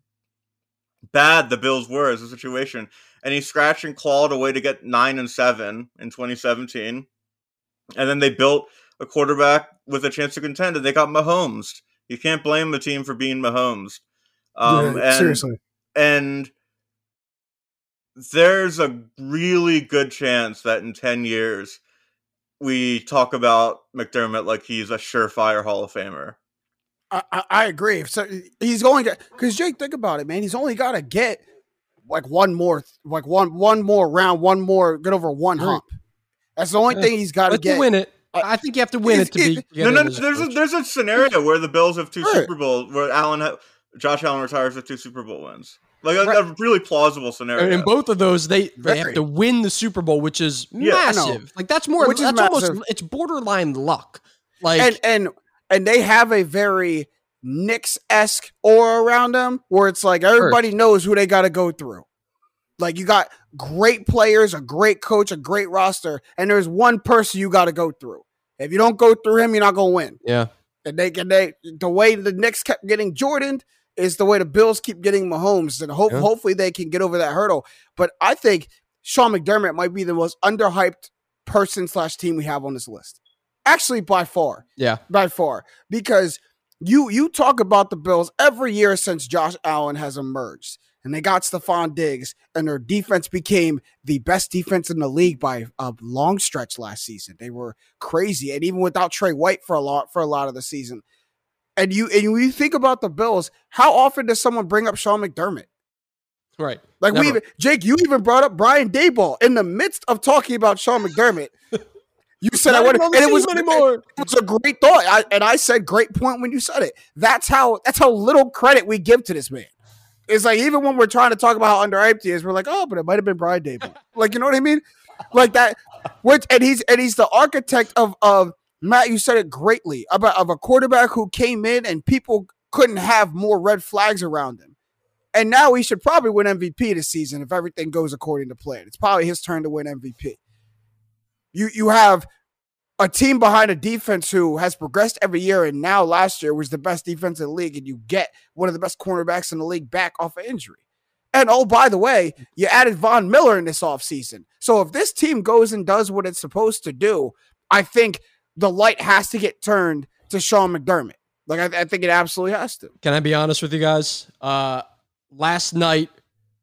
bad the Bills were as a situation, and he scratched and clawed a way to get nine and seven in 2017, and then they built a quarterback with a chance to contend, and they got Mahomes. You can't blame the team for being Mahomes. Um, Yeah, and, seriously. and there's a really good chance that in 10 years we talk about McDermott like he's a surefire Hall of Famer. I, I, I agree. So he's going to because Jake, think about it, man. He's only got to get like one more, like one one more round, one more, get over one hump. That's the only Yeah. thing he's got to get. win it, I- I think you have to win it to be. it- get No, no, in as a there's a there's a scenario where the Bills have two Right. Super Bowl where Allen, ha- Josh Allen retires with two Super Bowl wins. Like a, Right. a really plausible scenario. And in both of those, they they have to win the Super Bowl, which is Yeah, massive. Like that's more. Which is that's almost. massive. It's borderline luck. Like and and and they have a very Knicks esque aura around them, where it's like everybody knows who they got to go through. Like you got great players, a great coach, a great roster, and there's one person you got to go through. If you don't go through him, you're not gonna win. yeah, And they and they the way the Knicks kept getting Jordan is the way the Bills keep getting Mahomes, and hope Yeah. hopefully they can get over that hurdle. But I think Sean McDermott might be the most underhyped person slash team we have on this list. Actually, by far yeah. by far because you you talk about the Bills every year since Josh Allen has emerged and they got Stefon Diggs and their defense became the best defense in the league by a long stretch last season. They were crazy and even without Trey White for a lot for a lot of the season. And you and when you think about the Bills, how often does someone bring up Sean McDermott? Right. Like we even Jake, you even brought up Brian Daboll in the midst of talking about Sean McDermott. You said Not I would, and it was anymore. it was a great thought. I, and I said great point when you said it. That's how that's how little credit we give to this man. It's like even when we're trying to talk about how underhyped he is, we're like, oh, but it might have been Brian Daboll. like, you know what I mean? Like that. Which and he's and he's the architect of of Matt. You said it greatly about of a quarterback who came in and people couldn't have more red flags around him. And now he should probably win MVP this season if everything goes according to plan. It's probably his turn to win MVP. You you have a team behind a defense who has progressed every year and now last year was the best defense in the league, and you get one of the best cornerbacks in the league back off of injury. And oh, by the way, you added Von Miller in this offseason. So if this team goes and does what it's supposed to do, I think the light has to get turned to Sean McDermott. Like I, I think it absolutely has to. Can I be honest with you guys? Uh, last night,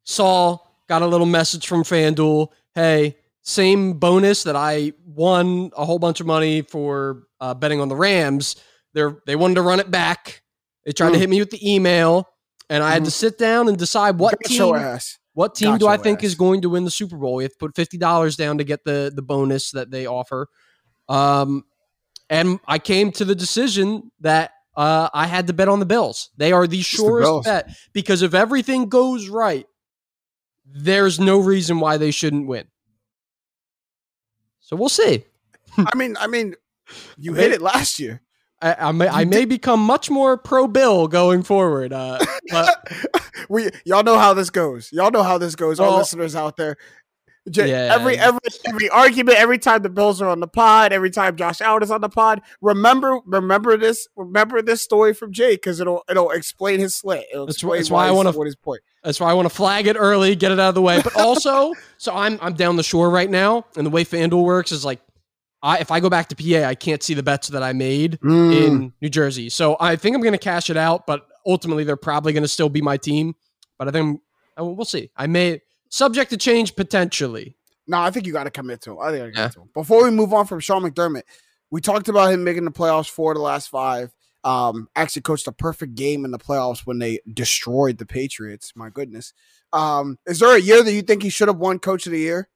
Saul got a little message from FanDuel. Hey, same bonus that I won a whole bunch of money for uh, betting on the Rams. They they wanted to run it back. They tried to Mm. hit me with the email, and I had to sit down and decide what Got team what team Got do I think ass. is going to win the Super Bowl? We have to put fifty dollars down to get the the bonus that they offer. Um, and I came to the decision that uh, I had to bet on the Bills. They are the the surest Bills. bet because if everything goes right, there's no reason why they shouldn't win. So we'll see. I mean, I mean, you hit it last year. I, I may I may become much more pro Bill going forward. Uh, but we y'all know how this goes. Y'all know how this goes. Our listeners out there. J- Yeah. Every every every argument, every time the Bills are on the pod, every time Josh Allen is on the pod, remember remember this remember this story from Jake because it'll it'll explain his slant. It'll That's explain that's why I wanna- what his point. That's why I want to flag it early, get it out of the way. But also, so I'm I'm down the shore right now, and the way FanDuel works is like, I if I go back to PA, I can't see the bets that I made Mm. in New Jersey. So I think I'm going to cash it out, but ultimately they're probably going to still be my team. But I think uh, we'll see. I may subject to change potentially. No, I think you got to commit to him. I think I Yeah. to him. Before we move on from Sean McDermott, we talked about him making the playoffs four of the last five. Um, actually coached a perfect game in the playoffs when they destroyed the Patriots. My goodness. Um, is there a year that you think he should have won Coach of the Year?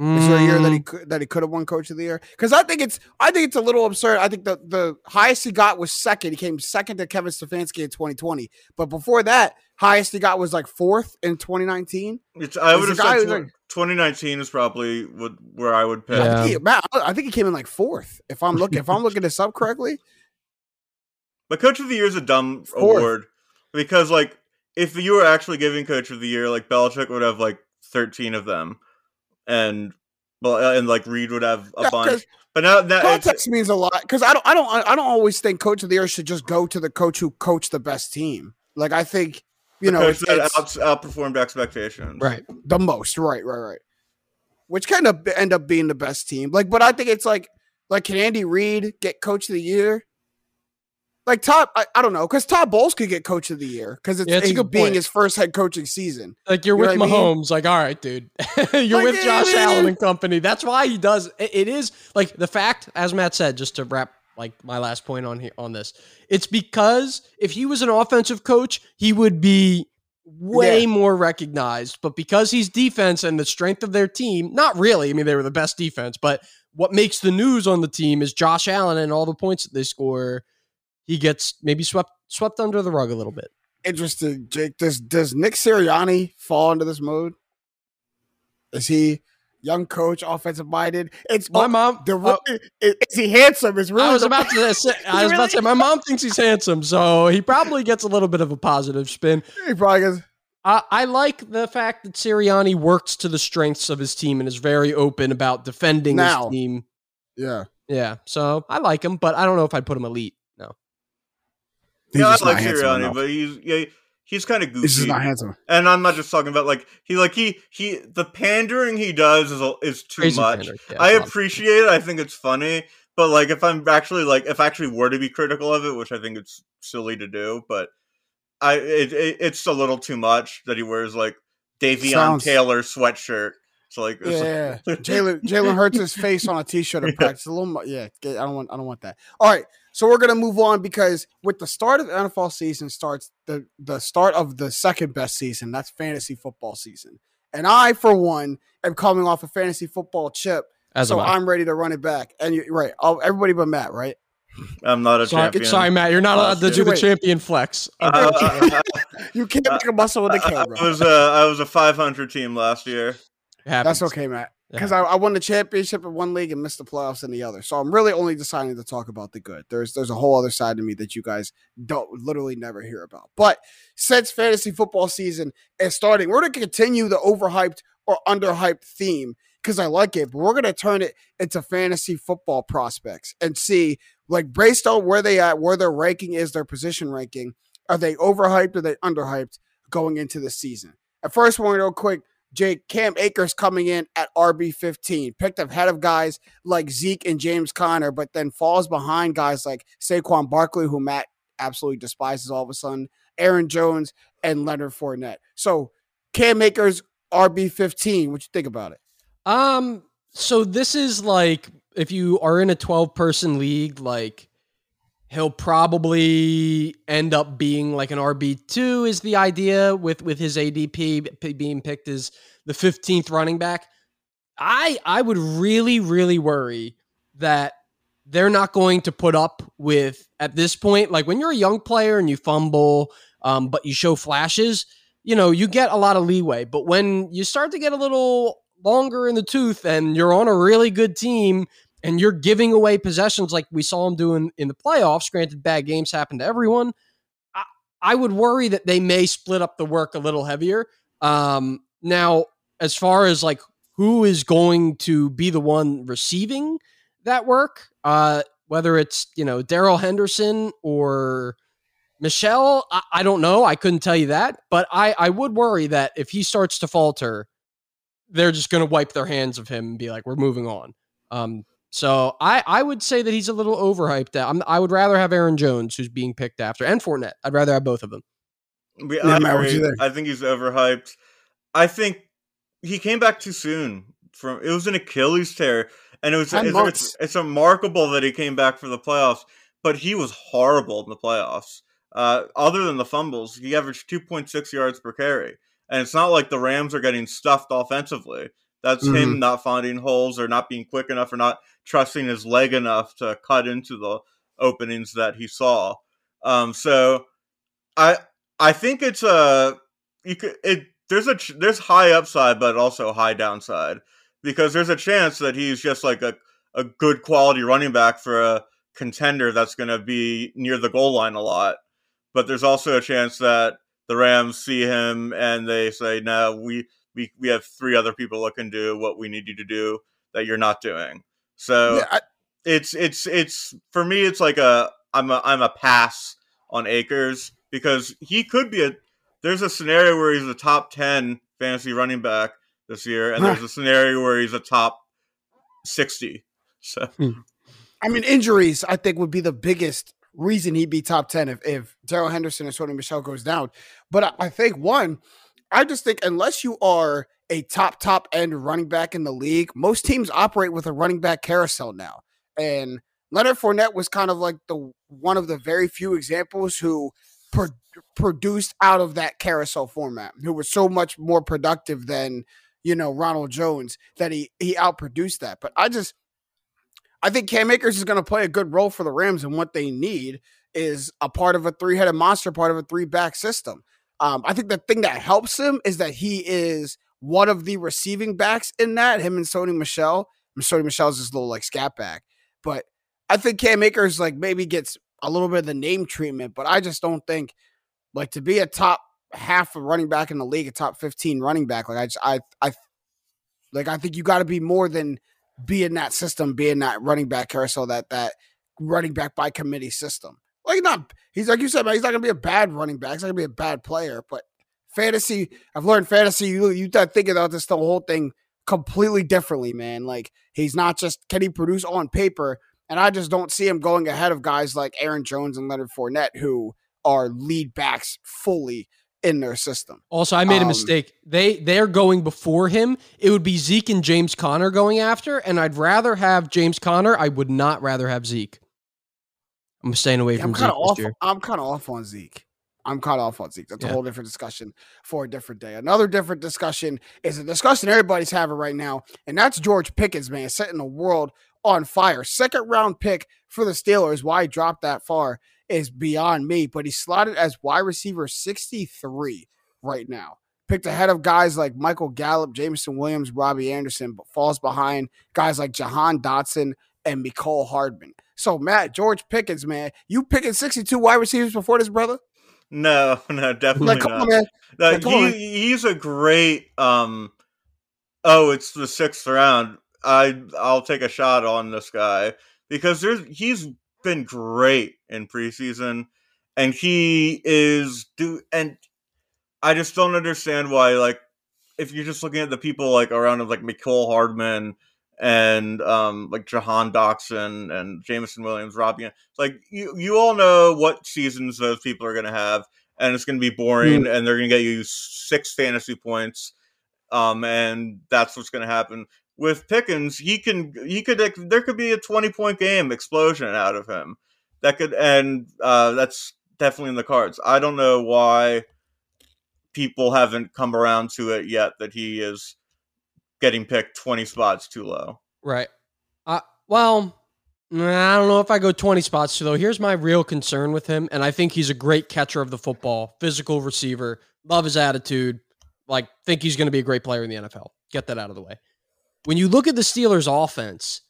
Is there a year that he Mm, could that he could have won Coach of the Year? Because I think it's I think it's a little absurd. I think the the highest he got was second. He came second to Kevin Stefanski in 2020. But before that, highest he got was like fourth in 2019. It's, I would have said tw- like- 2019 is probably what, where I would pick. I think, he, Matt, I think he came in like fourth. If I'm looking if I'm looking this up correctly, But Coach of the Year is a dumb Fourth. award because, like, if you were actually giving Coach of the Year, like Belichick would have like 13 of them, and well, uh, and like Reed would have a Yeah, bunch. 'cause But now that context means a lot. Because I don't I don't I don't always think Coach of the Year should just go to the coach who coached the best team. Like I think you the know coach it's, that it's- outperformed expectations. right. the most. Right, right, right. Which kind of end up being the best team. Like, but I think it's like, like, can Andy Reid get Coach of the Year? Like Todd, I, I don't know, because Todd Bowles could get Coach of the Year because it's, Yeah, that's a it's good being point. his first head coaching season. Like you're You with what I mean? Mahomes, like all right, dude, you're Like, with Josh man. Allen and company. That's why he does. it- it is like the fact, as Matt said, just to wrap like my last point on here on this. It's because if he was an offensive coach, he would be way Yeah. more recognized. But because he's defense and the strength of their team, not really. I mean, they were the best defense, but what makes the news on the team is Josh Allen and all the points that they score. He gets maybe swept swept under the rug a little bit. Interesting, Jake. Does does Nick Sirianni fall into this mode? Is he young coach, offensive minded? It's My oh, mom, the uh, is, is he handsome? Is really I was the- about to say, I was about to say, my mom thinks he's handsome, so he probably gets a little bit of a positive spin. He probably goes. I, I like the fact that Sirianni works to the strengths of his team and is very open about defending Now. his team. Yeah, Yeah, so I like him, but I don't know if I'd put him elite. No, He's yeah, just I like handsome Sirianni, enough. but he's yeah, he's kind of He's just goofy. not handsome. and I'm not just talking about like he like he he the pandering he does is is too Crazy much. Yeah, I it's a lot. appreciate it. I think it's funny, but like if I'm actually like if I actually were to be critical of it, which I think it's silly to do, but I it, it it's a little too much that he wears like Davion Sounds- Taylor sweatshirt. So like, it's Yeah, like- Jalen Jalen Hurts' his face on a t-shirt in practice. A little, yeah. I don't want, I don't want that. All right, so we're gonna move on because with the start of the NFL season starts the the start of the second best season. That's fantasy football season, and I, for one, am coming off a fantasy football chip, As so I. I'm ready to run it back. And you're right, oh, everybody but Matt, right? I'm not a Sorry, champion. sorry, Matt, you're not allowed to Last do the year. champion flex. Uh, I, You can't make a muscle with the camera. I was a I was a 500 team last year. That's okay, Matt. Yeah. Because I, I won the championship in one league and missed the playoffs in the other. So I'm really only deciding to talk about the good. There's there's a whole other side to me that you guys don't literally never hear about. But since fantasy football season is starting, we're gonna continue the overhyped or underhyped theme because I like it, but we're gonna turn it into fantasy football prospects and see like based on where they at, where their ranking is, their position ranking, are they overhyped or they underhyped going into the season? At first, one real quick. Jake Cam Akers coming in at RB 15, picked ahead of guys like Zeke and James Conner, but then falls behind guys like Saquon Barkley, who Matt absolutely despises all of a sudden, Aaron Jones, and Leonard Fournette. So Cam Akers RB 15. What you think about it? Um, so this is like if you are in a 12 person league, like he'll probably end up being like an RB2 is the idea with with his ADP being picked as the 15th running back. I I would really really worry that they're not going to put up with at this point like when you're a young player and you fumble um, but you show flashes you know you get a lot of leeway but when you start to get a little longer in the tooth and you're on a really good team and you're giving away possessions like we saw him doing in the playoffs granted bad games happen to everyone I, I would worry that they may split up the work a little heavier um, now as far as like who is going to be the one receiving that work uh, whether it's you know Darrell Henderson or Michel, I, I don't know. I couldn't tell you that, but I, I would worry that if he starts to falter, they're just going to wipe their hands of him and be like, "We're moving on." Um, so I, I would say that he's a little overhyped. I'm, I would rather have Aaron Jones, who's being picked after, and Fournette. I'd rather have both of them. Yeah, I, Matt, you agree. think? I think he's overhyped. I think he came back too soon. From it was an Achilles tear, and it was it's, it's, it's remarkable that he came back for the playoffs. but he was horrible in the playoffs. Uh, other than the fumbles, he averaged 2.6 yards per carry. And it's not like the Rams are getting stuffed offensively. That's mm-hmm. him not finding holes or not being quick enough or not trusting his leg enough to cut into the openings that he saw. Um, so I I think it's a you could it there's a there's high upside but also high downside because there's a chance that he's just like a a good quality running back for a contender that's going to be near the goal line a lot. But there's also a chance that the Rams see him and they say, "No, we we we have three other people that can do what we need you to do that you're not doing." So yeah, I- it's it's it's for me, it's like a I'm a I'm a pass on Akers because he could be a. There's a scenario where he's a top ten fantasy running back this year, and there's a scenario where he's a top sixty. So, hmm. I mean, injuries I think would be the biggest reason he'd be top 10 if, if Darrell Henderson or Sony Michel goes down. But I, I think one, I just think unless you are a top, top end running back in the league, most teams operate with a running back carousel now. And Leonard Fournette was kind of like the one of the very few examples who pro- produced out of that carousel format, who was so much more productive than you know Ronald Jones that he he outproduced that. But I just I think Cam Akers is going to play a good role for the Rams, and what they need is a part of a three-headed monster, part of a three-back system. Um, I think the thing that helps him is that he is one of the receiving backs in that. Him and Sony Michel. And Sony Michel's this little like scat back, but I think Cam Akers like maybe gets a little bit of the name treatment, but I just don't think like to be a top half of running back in the league, a top fifteen running back. Like I just I I like I think you got to be more than be in that system, be in that running back carousel, that that running back by committee system. Like not he's like you said, man, he's not gonna be a bad running back. He's not gonna be a bad player, but fantasy, I've learned fantasy. You you thinking about this the whole thing completely differently, man. Like he's not just can he produce on paper, and I just don't see him going ahead of guys like Aaron Jones and Leonard Fournette who are lead backs fully in their system. Also, I made um, a mistake. They they're going before him. It would be Zeke and James Conner going after, and I'd rather have James Conner. I would not rather have Zeke. I'm staying away yeah, from I'm Zeke off, I'm kind of off on Zeke. I'm caught off on Zeke. That's yeah. a whole different discussion for a different day. Another different discussion is a discussion everybody's having right now, and that's George Pickens, man, setting the world on fire. Second round pick for the Steelers. Why he dropped that far is beyond me, but he's slotted as wide receiver 63 right now. Picked ahead of guys like Michael Gallup, Jameson Williams, Robbie Anderson, but falls behind guys like Jahan Dotson and Mecole Hardman. So, Matt, George Pickens, man, you picking 62 wide receivers before this, brother? No, no, definitely like, not. On, no, he, he's a great. um Oh, it's the sixth round. I I'll take a shot on this guy because there's he's been great in preseason, and he is do and I just don't understand why like if you're just looking at the people like around him like Mecole Hardman and um like Jahan Dotson and Jameson Williams, Robbie, like you you all know what seasons those people are gonna have, and it's gonna be boring, mm. and they're gonna get you six fantasy points, um, and that's what's gonna happen with Pickens, he can he could there could be a twenty point game explosion out of him that could and uh, that's definitely in the cards. I don't know why people haven't come around to it yet that he is getting picked twenty spots too low. Right. Uh, well, I don't know if I go 20 spots too low. Here's my real concern with him, and I think he's a great catcher of the football, physical receiver, love his attitude, like think he's going to be a great player in the NFL. Get that out of the way when you look at the Steelers offense,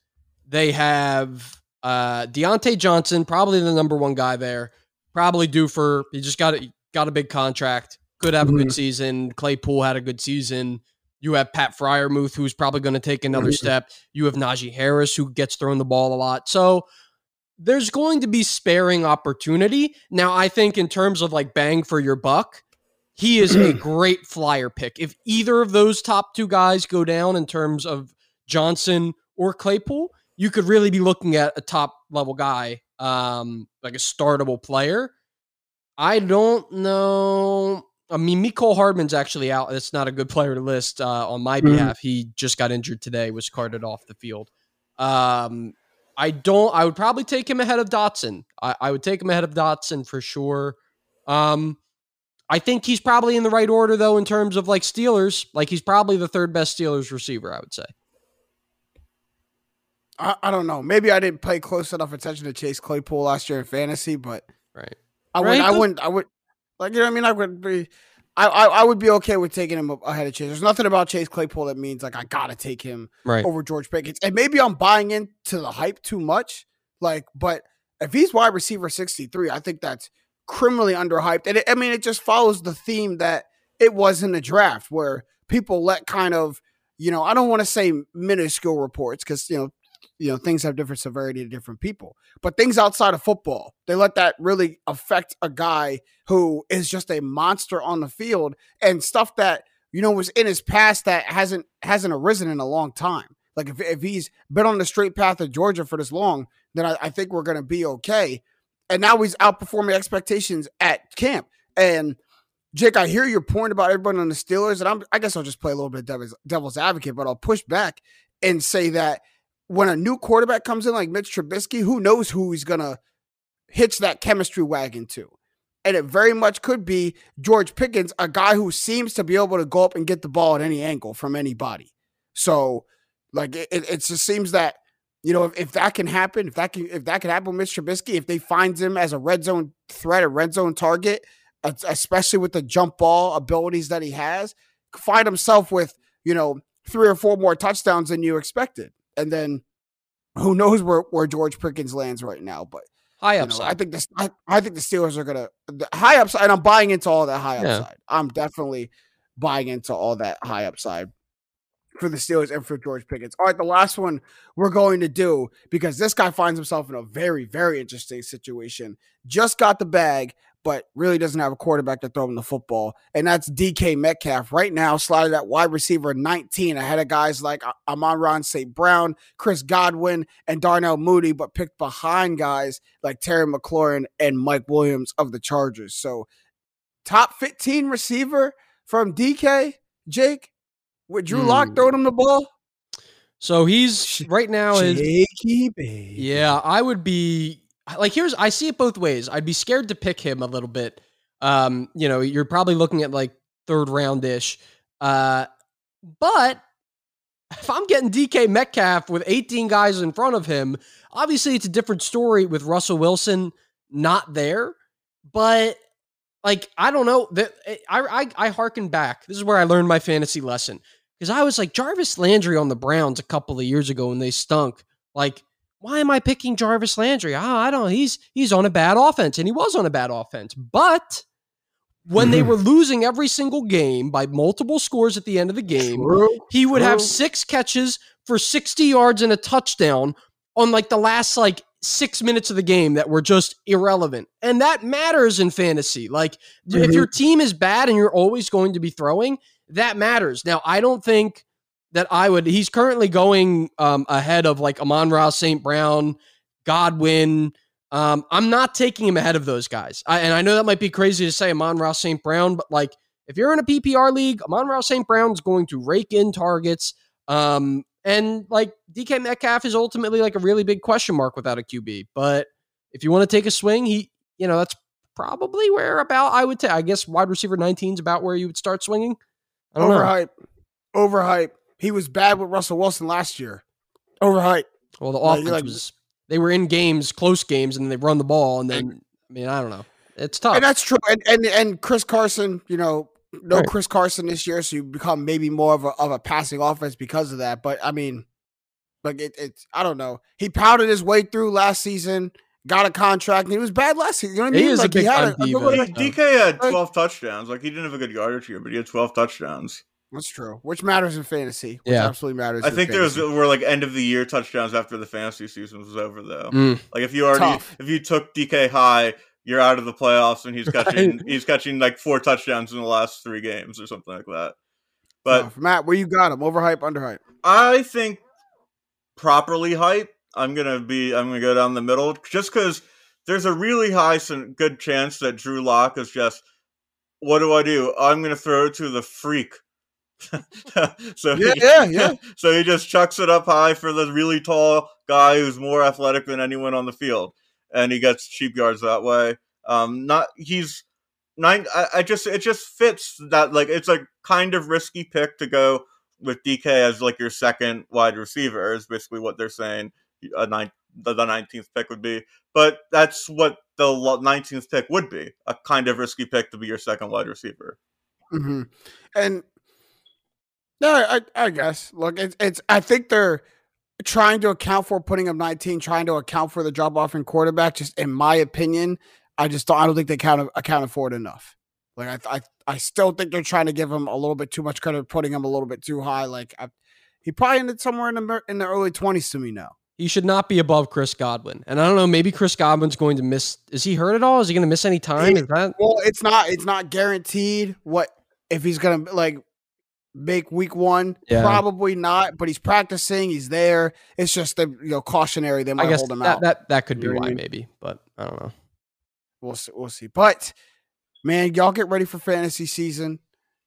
they have uh, Diontae Johnson, probably the number one guy there, probably due for he just got a, got a big contract, could have a mm-hmm. good season. Claypool had a good season. You have Pat Freiermuth, who's probably going to take another mm-hmm. step. You have Najee Harris, who gets thrown the ball a lot. So there's going to be sparing opportunity. Now, I think in terms of like bang for your buck, he is a great flyer pick. If either of those top two guys go down in terms of Johnson or Claypool, you could really be looking at a top level guy, um, like a startable player. I don't know. I mean, Mecole Hardman's actually out. It's not a good player to list uh, on my mm-hmm. behalf. He just got injured today, was carted off the field. Um, I don't. I would probably take him ahead of Dotson. I, I would take him ahead of Dotson for sure. Um, I think he's probably in the right order though in terms of like Steelers. Like he's probably the third best Steelers receiver. I would say. I, I don't know. Maybe I didn't pay close enough attention to Chase Claypool last year in fantasy, but Right. I would. Right, I wouldn't. I would. Like you know what I mean? I would be. I, I, I would be okay with taking him ahead of Chase. There's nothing about Chase Claypool that means like I gotta take him Right. over George Pickens. And maybe I'm buying into the hype too much. Like, but if he's wide receiver 63, I think that's criminally underhyped. And it, I mean, it just follows the theme that it was in the draft where people let kind of, you know, I don't want to say minuscule reports because, you know, you know, things have different severity to different people, but things outside of football, they let that really affect a guy who is just a monster on the field and stuff that, you know, was in his past that hasn't hasn't arisen in a long time. Like if, if he's been on the straight path of Georgia for this long, then I, I think we're gonna be okay. And now he's outperforming expectations at camp. And Jake, I hear your point about everybody on the Steelers, and I'm I guess I'll just play a little bit of devil's, devil's advocate, but I'll push back and say that when a new quarterback comes in like Mitch Trubisky, who knows who he's gonna hitch that chemistry wagon to. And it very much could be George Pickens, a guy who seems to be able to go up and get the ball at any angle from anybody. So, like, it, it it just seems that you know if, if that can happen, if that can if that can happen with Mitch Trubisky, if they find him as a red zone threat, a red zone target, especially with the jump ball abilities that he has, find himself with you know three or four more touchdowns than you expected, and then who knows where where George Pickens lands right now, but. High You know, upside. I think this. I, I think the Steelers are gonna the high upside. And I'm buying into all that high Yeah. upside. I'm definitely buying into all that high upside for the Steelers and for George Pickens. All right, the last one we're going to do because this guy finds himself in a very very interesting situation. Just got the bag, but really doesn't have a quarterback to throw him the football, and that's DK Metcalf right now slotted at wide receiver 19 ahead of guys like Amon-Ra St. Brown, Chris Godwin, and Darnell Mooney, but picked behind guys like Terry McLaurin and Mike Williams of the Chargers. So, top 15 receiver from DK, Jake, with Drew Lock Hmm. throwing him the ball. so he's right now is Jakey baby. Yeah, I would be like here's I see it both ways. I'd be scared to pick him a little bit. Um, you know, you're probably looking at like third round ish. Uh, but if I'm getting DK Metcalf with 18 guys in front of him, obviously it's a different story with Russell Wilson not there. But like I don't know that I I I harken back. This is where I learned my fantasy lesson because I was like Jarvis Landry on the Browns a couple of years ago when they stunk. Like why am I picking Jarvis Landry? Ah, I don't. He's he's on a bad offense, and he was on a bad offense. But when they were losing every single game by multiple scores at the end of the game, True. he would have six catches for 60 yards and a touchdown on like the last like six minutes of the game that were just irrelevant. And that matters in fantasy. Like if Mhm. your team is bad and you're always going to be throwing, that matters. Now, I don't think that I would he's currently going um ahead of like Amon-Ra St. Brown, Godwin. Um, I'm not taking him ahead of those guys. I, and I know that might be crazy to say Amon-Ra St. Brown, but like if you're in a PPR league, Amon-Ra St. Brown's going to rake in targets. Um, and like DK Metcalf is ultimately like a really big question mark without a QB. But if you want to take a swing, he, you know, that's probably where about I would take. I guess wide receiver 19 is about where you would start swinging. I don't know. Overhype. Overhype. He was bad with Russell Wilson last year. Overhype. Well, the Like, offense like- was they were in games, close games, and they run the ball, and then I mean, I don't know. It's tough. And that's true. And, and and Chris Carson, you know, no Right. Chris Carson this year, so you become maybe more of a of a passing offense because of that. But I mean, like it, it's I don't know. He powdered his way through last season, got a contract, and he was bad last season. You know what I mean? He mean? is a like big had time a, a Like, DK had Like- 12 touchdowns. Like he didn't have a good yardage year, but he had 12 touchdowns. That's true. Which matters in fantasy. Which Yeah. absolutely matters. I in think there was were like end of the year touchdowns after the fantasy season was over though. Mm. Like if you already Tough. if you took DK high, you're out of the playoffs and he's Right. catching he's catching like four touchdowns in the last three games or something like that. But Tough. Matt, where you got him? Overhype, underhype. I think properly hype. I'm gonna be. I'm gonna go down the middle just because there's a really high, some good chance that Drew Lock is just. What do I do? I'm gonna throw it to the freak so Yeah, he, yeah, yeah. so he just chucks it up high for the really tall guy who's more athletic than anyone on the field, and he gets cheap yards that way. Um, not he's nine. I, I just it just fits that like it's a kind of risky pick to go with DK as like your second wide receiver is basically what they're saying. A nine the nineteenth pick would be, but that's what the nineteenth pick would be a kind of risky pick to be your second wide receiver. hmm And no, I, I guess. Look, it's, it's. I think they're trying to account for putting him 19, trying to account for the drop off in quarterback. Just in my opinion, I just don't. I don't think they count accounted for it enough. Like I, I, I still think they're trying to give him a little bit too much credit, putting him a little bit too high. Like I, he probably ended somewhere in the in the early 20s to me now. He should not be above Chris Godwin. And I don't know, maybe Chris Godwin's going to miss. Is he hurt at all? Is he going to miss any time? Is that Well, it's not. It's not guaranteed. What if he's gonna like make week one? Yeah. Probably not. But he's practicing. He's there. It's just the you know cautionary. They might I guess hold him that, out. that that could be You know what I why, mean? maybe. But I don't know. We'll see. We'll see. But man, y'all get ready for fantasy season,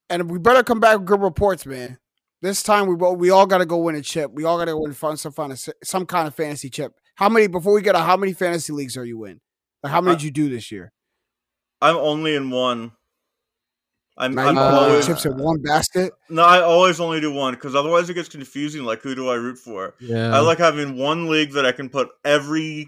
and we better come back with good reports, man. This time we we all got to go win a chip. We all got to win fun some fun some kind of fantasy chip. How many before we get to how many fantasy leagues are you in? Like how many Uh, did you do this year? I'm only in one. I'm, Now I'm you put all your always chips in one basket. no. I always only do one because otherwise it gets confusing. Like who do I root for? Yeah. I like having one league that I can put every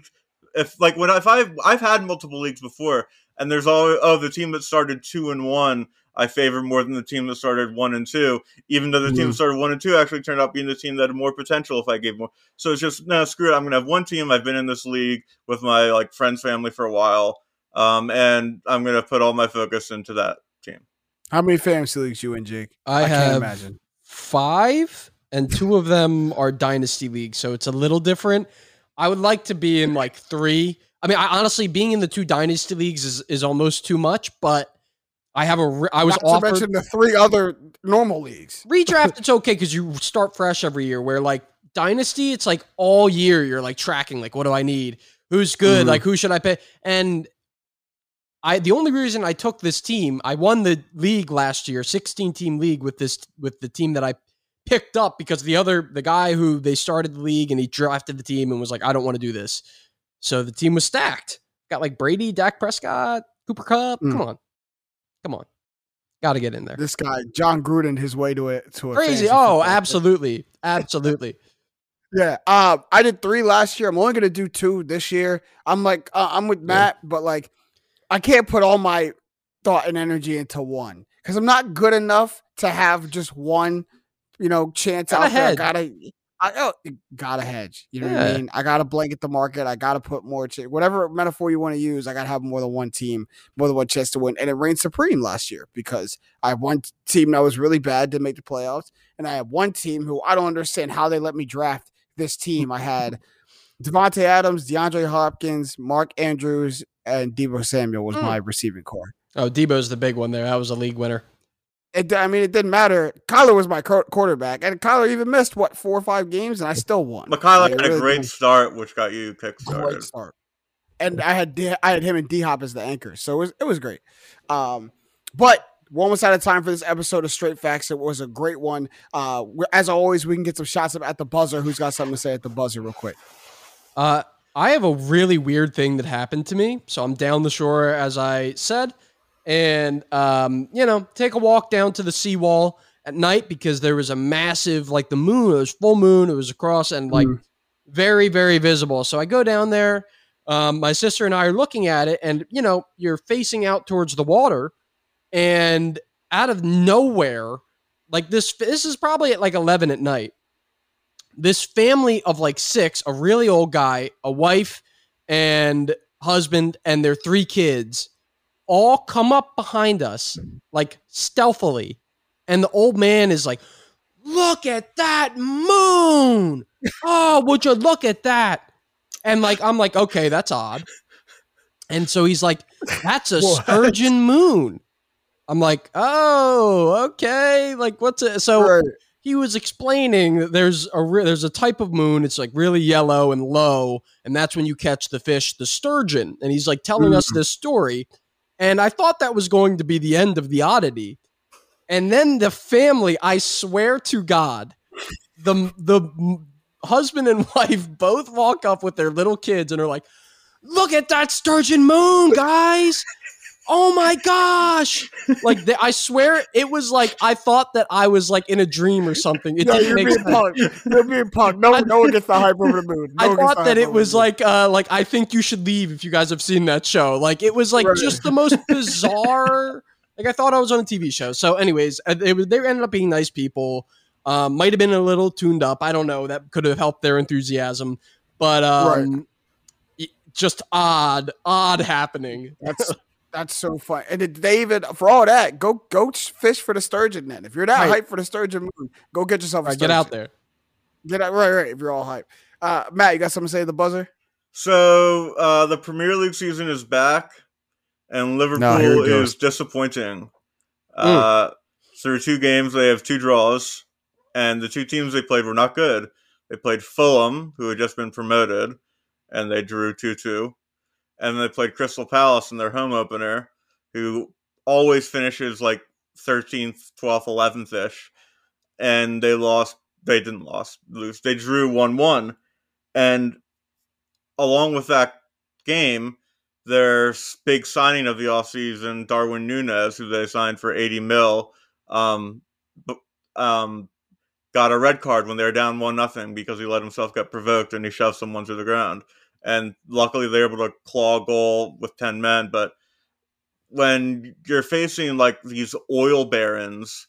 if like when I- if I've I've had multiple leagues before and there's always oh the team that started two and one I favor more than the team that started one and two, even though the team Mhm. that started one and two actually turned out being the team that had more potential if I gave more. So it's just no screw it. I'm gonna have one team. I've been in this league with my like friends family for a while, um, and I'm gonna put all my focus into that team. How many fantasy leagues you in, Jake? I, can't have imagine. five, and two of them are dynasty leagues, so it's a little different. I would like to be in like three. I mean, I honestly being in the two dynasty leagues is is almost too much, but I have a. I I was Not to offered mention the three other normal leagues. redraft. It's okay because you start fresh every year. Where like dynasty, it's like all year you're like tracking like what do I need, who's good, Mhm. like who should I pay, and I the only reason I took this team, I won the league last year, 16 team league with this with the team that I picked up because the other the guy who they started the league and he drafted the team and was like, I don't want to do this. So the team was stacked. Got like Brady, Dak Prescott, Cooper Kupp. Mm. Come on. Come on. Gotta get in there. This guy, Jon Gruden, his way to it to a Crazy. Oh, absolutely. Absolutely. Yeah. Uh, I did three last year. I'm only gonna do two this year. I'm like, uh, I'm with Matt, but like, I can't put all my thought and energy into one because I'm not good enough to have just one, you know, chance Gotta out there. I gotta, I oh, gotta hedge. You know what I mean? I gotta blanket the market. I gotta put more, ch- whatever metaphor you want to use. I gotta have more than one team, more than one chance to win. And it reigned supreme last year because I have one team that was really bad to make the playoffs, and I have one team who I don't understand how they let me draft this team. I had Davante Adams, DeAndre Hopkins, Mark Andrews, and Deebo Samuel was Hmm. my receiving core. Oh, Deebo's the big one there. That was a league winner. It, I mean, it didn't matter. Kyler was my qu- quarterback, and Kyler even missed what four or five games, and I still won. Mikhail Like, it had a great didn't- start, which got you kick great started. start. And I had D- I had him and D Hop as the anchor, so it was it was great. Um, but we're almost out of time for this episode of Straight Facts. It was a great one. Uh, as always, we can get some shots up at the buzzer. Who's got something to say at the buzzer, real quick? Uh, I have a really weird thing that happened to me. So I'm down the shore, as I said, and um, you know, take a walk down to the seawall at night because there was a massive, like the moon. It was full moon. It was across and like Mhm. very, very visible. So I go down there. Um, my sister and I are looking at it, and you know, you're facing out towards the water, and out of nowhere, like this. This is probably at like 11 at night this family of like six, a really old guy, a wife and husband, and their three kids all come up behind us like stealthily. And the old man is like, Look at that moon. Oh, would you look at that? And like, I'm like, okay, that's odd. And so he's like, That's a sturgeon moon. I'm like, oh, okay. Like, what's it? So Right. He was explaining that there's a re- there's a type of moon. It's like really yellow and low, and that's when you catch the fish, the sturgeon. And he's like telling us mm. this story, and I thought that was going to be the end of the oddity. And then the family, I swear to God, the the husband and wife both walk up with their little kids and are like, "Look at that sturgeon moon, guys! Oh my gosh!" Like they, I swear, it was like I thought that I was like in a dream or something. It No, didn't make sense. punked. You're being punked. No, no one gets the hype over the moon. No I thought that it was like uh like I think you should leave if you guys have seen that show. Like it was like Right. just the most bizarre. Like I thought I was on a TV show. So, anyways, uh, they were- they ended up being nice people. Um, might have been a little tuned up. I don't know. That could have helped their enthusiasm, but um, y- just odd, odd happening. That's that's so fun. And did David, for all that, go go fish for the sturgeon. Then, if you're that Right. hyped for the sturgeon moon, go get yourself a All right, sturgeon. get out there. Get out right, right. If you're all hyped, uh, Matt, you got something to say to the buzzer? So uh, the Premier League season is back, and Liverpool No, here it goes. is disappointing. Uh, through two games, they have two draws, and the two teams they played were not good. They played Fulham, who had just been promoted, and they drew two-two, and they played Crystal Palace in their home opener, who always finishes like thirteenth, twelfth, eleventh ish, and they lost. They didn't lost lose. They drew one-one, and along with that game, their big signing of the offseason, Darwin Nunez, who they signed for 80 mil, um, um, got a red card when they were down one nothing because he let himself get provoked and he shoved someone to the ground. And luckily, they're able to claw a goal with 10 men. But when you're facing like these oil barons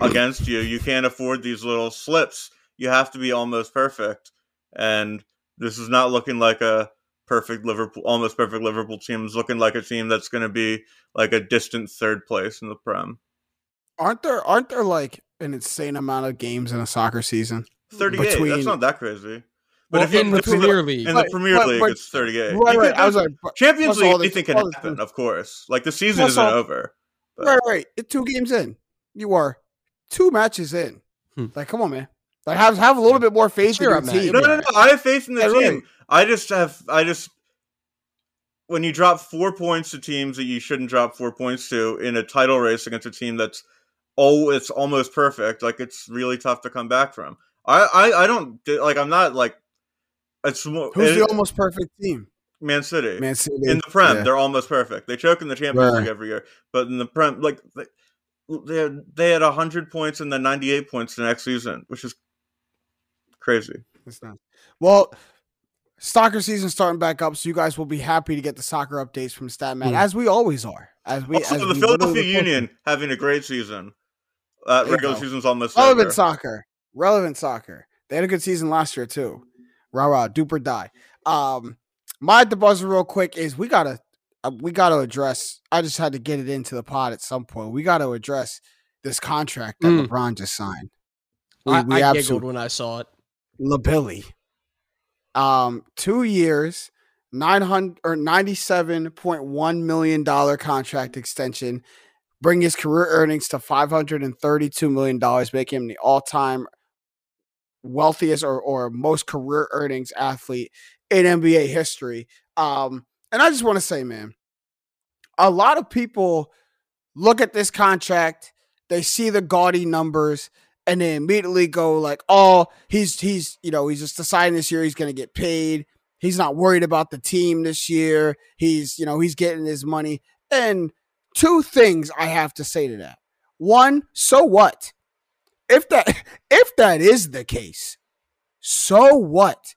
against you, you can't afford these little slips. You have to be almost perfect. And this is not looking like a perfect Liverpool, almost perfect Liverpool team. It's looking like a team that's going to be like a distant third place in the Prem. Aren't there aren't there like an insane amount of games in a soccer season? 38. Between- that's not that crazy. But Well, if you in the if you Premier League, in the Premier but- League, but- it's 38. Right, right. I was like, Champions plus all League, the- anything can all the- happen, of course. Like the season Plus isn't all- over. But- right, right. It, two games in, you are two matches in. Hmm. Like, come on, man. Like, have have a little bit more faith Cheer in your team. No, no, no. I have faith in the Yeah, team. right. I just have. I just when you drop four points to teams that you shouldn't drop four points to in a title race against a team that's oh, it's almost perfect. Like it's really tough to come back from. I, I, I don't like. I'm not like. It's. Who's it- the almost perfect team? Man City? Man City. in the Prem, Yeah. they're almost perfect. They choke in the Champions. League every year, but in the Prem, like they they had, they had hundred points and then ninety eight points the next season, which is crazy. It's not. Well, soccer season starting back up, so you guys will be happy to get the soccer updates from Statman, Mm. as we always are. As we, also, as the we Philadelphia Union having a great season. Uh, regular season's almost relevant over. soccer, relevant soccer. They had a good season last year too. Rah rah, duper die. Um, my the buzzer real quick is we gotta uh, we gotta address. I just had to get it into the pod at some point. We gotta address this contract that Mm. LeBron just signed. We, I, we I giggled when I saw it. LaBilly. Um, two years, nine hundred or ninety-seven point one million dollar contract extension, bring his career earnings to five hundred and thirty-two million dollars, make him the all-time wealthiest or or most career earnings athlete in NBA history. Um, and I just want to say, man, a lot of people look at this contract, they see the gaudy numbers, and they immediately go like, "Oh, he's he's you know he's just deciding this year he's going to get paid. He's not worried about the team this year. He's you know he's getting his money." And two things I have to say to that. One, so what? If that if that is the case, so what?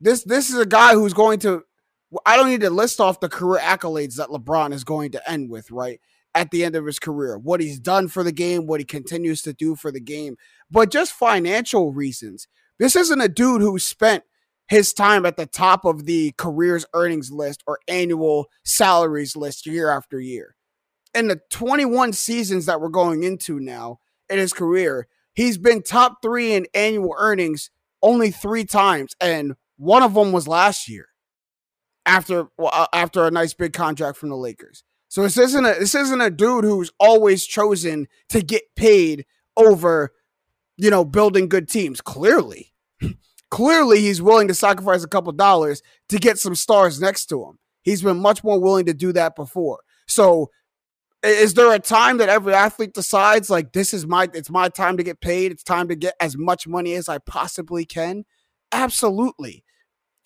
This this is a guy who's going to. I don't need to list off the career accolades that LeBron is going to end with, right? At the end of his career, what he's done for the game, what he continues to do for the game, but just financial reasons. This isn't a dude who spent his time at the top of the career's earnings list or annual salaries list year after year. In the 21 seasons that we're going into now in his career, he's been top three in annual earnings only three times, and one of them was last year after well, uh, after a nice big contract from the Lakers. So this isn't a this isn't a dude who's always chosen to get paid over, you know, building good teams. Clearly, clearly he's willing to sacrifice a couple dollars to get some stars next to him. He's been much more willing to do that before. So Is there a time that every athlete decides like this is my it's my time to get paid, it's time to get as much money as I possibly can? Absolutely.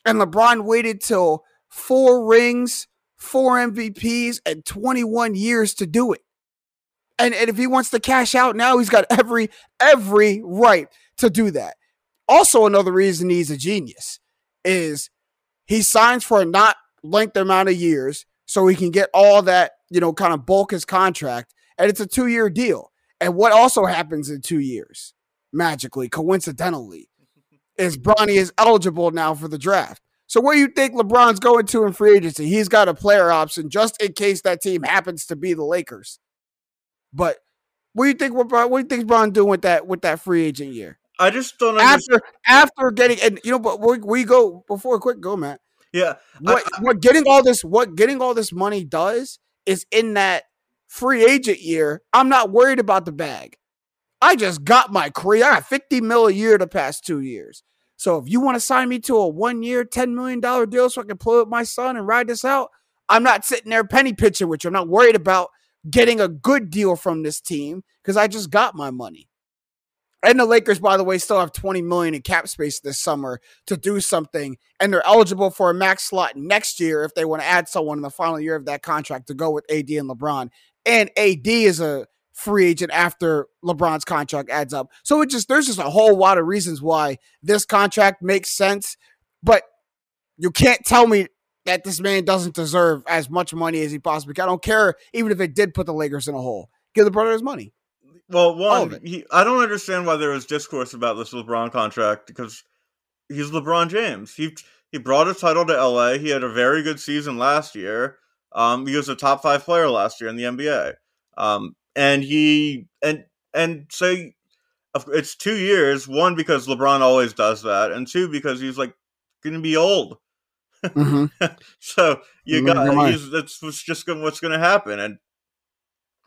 And LeBron waited till four rings, four MVPs, and 21 years to do it. And, and if he wants to cash out now, he's got every every right to do that. Also, another reason he's a genius is he signs for a not length amount of years so he can get all that, you know, kind of bulk his contract. And it's a two year deal. And what also happens in two years, magically, coincidentally, is Bronny is eligible now for the draft. So where do you think LeBron's going to in free agency? He's got a player option just in case that team happens to be the Lakers. But what do you think? What, what do you think Bron doing with that with that free agent year? I just don't understand. After after getting and you know, but we, we go before quick go, Matt. Yeah, What I- what getting all this what getting all this money does is in that free agent year. I'm not worried about the bag. I just got my career. I got 50 mil a year the past two years. So if you want to sign me to a one year, $10 million deal so I can play with my son and ride this out, I'm not sitting there penny pitching with you. I'm not worried about getting a good deal from this team because I just got my money. And the Lakers, by the way, still have 20 million in cap space this summer to do something, and they're eligible for a max slot next year if they want to add someone in the final year of that contract to go with AD and LeBron. And AD is a free agent after LeBron's contract adds up. So it just there's just a whole lot of reasons why this contract makes sense, but you can't tell me that this man doesn't deserve as much money as he possibly can. I don't care even if it did put the Lakers in a hole. Give the brother his money. Well, one, he, I don't understand why there was discourse about this LeBron contract because he's LeBron James. He he brought a title to LA. He had a very good season last year. Um, he was a top five player last year in the NBA. Um, and he and and say it's two years. One because LeBron always does that, and two because he's like going to be old. Mm-hmm. So you got he's, that's just gonna, what's going to happen, and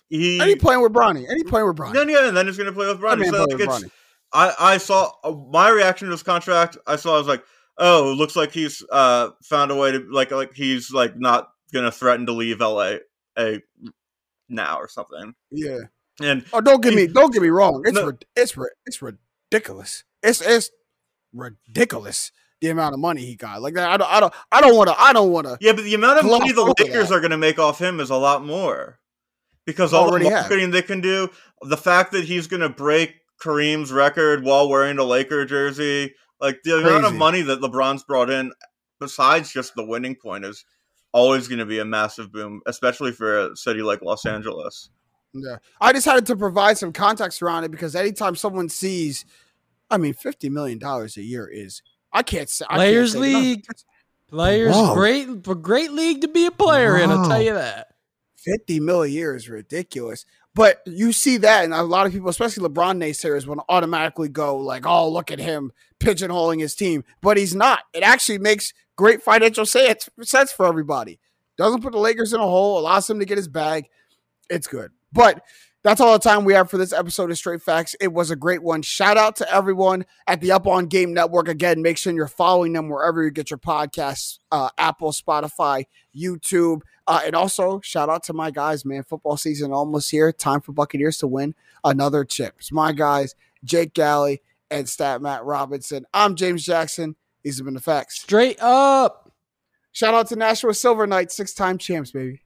he he playing with Bronny. Any playing with Bronny. then yeah, and then he's going to play with Bronny. man So, playing like, with Bronny. I I saw uh, my reaction to this contract. I saw I was like, oh, it looks like he's uh found a way to like like he's like not gonna threaten to leave LA a now or something. Yeah. And Oh, don't get me don't get me wrong. It's No. it's it's ridiculous. It's it's ridiculous the amount of money he got. Like that. I don't I don't I don't want to I don't want to. yeah, but the amount of money the Lakers are gonna make off him is a lot more because all the Already have. marketing they can do, the fact that he's gonna break Kareem's record while wearing a Laker jersey, like the amount of money that LeBron's brought in, besides just the winning point, is always going to be a massive boom, especially for a city like Los Angeles. Yeah. I decided to provide some context around it because anytime someone sees, I mean, fifty million dollars a year is I can't say I can't Players say enough. League. Players, Whoa. great, a great league to be a player in. I'll tell you that. 50 mil a year is ridiculous. But you see that, and a lot of people, especially LeBron naysayers, will automatically go like, "Oh, look at him pigeonholing his team," but he's not. It actually makes great financial sense sense for everybody. Doesn't put the Lakers in a hole, allows him to get his bag. It's good. But that's all the time we have for this episode of Straight Facts. It was a great one. Shout out to everyone at the Up On Game Network. Again, make sure you're following them wherever you get your podcasts uh, Apple, Spotify, YouTube. Uh, and also, shout out to my guys, man. Football season almost here. Time for Buccaneers to win another chip. It's my guys, Jake Galley and Stat Matt Robinson. I'm James Jackson. These have been the facts. Straight up. Shout out to Nashua Silver Knights, six time champs, baby.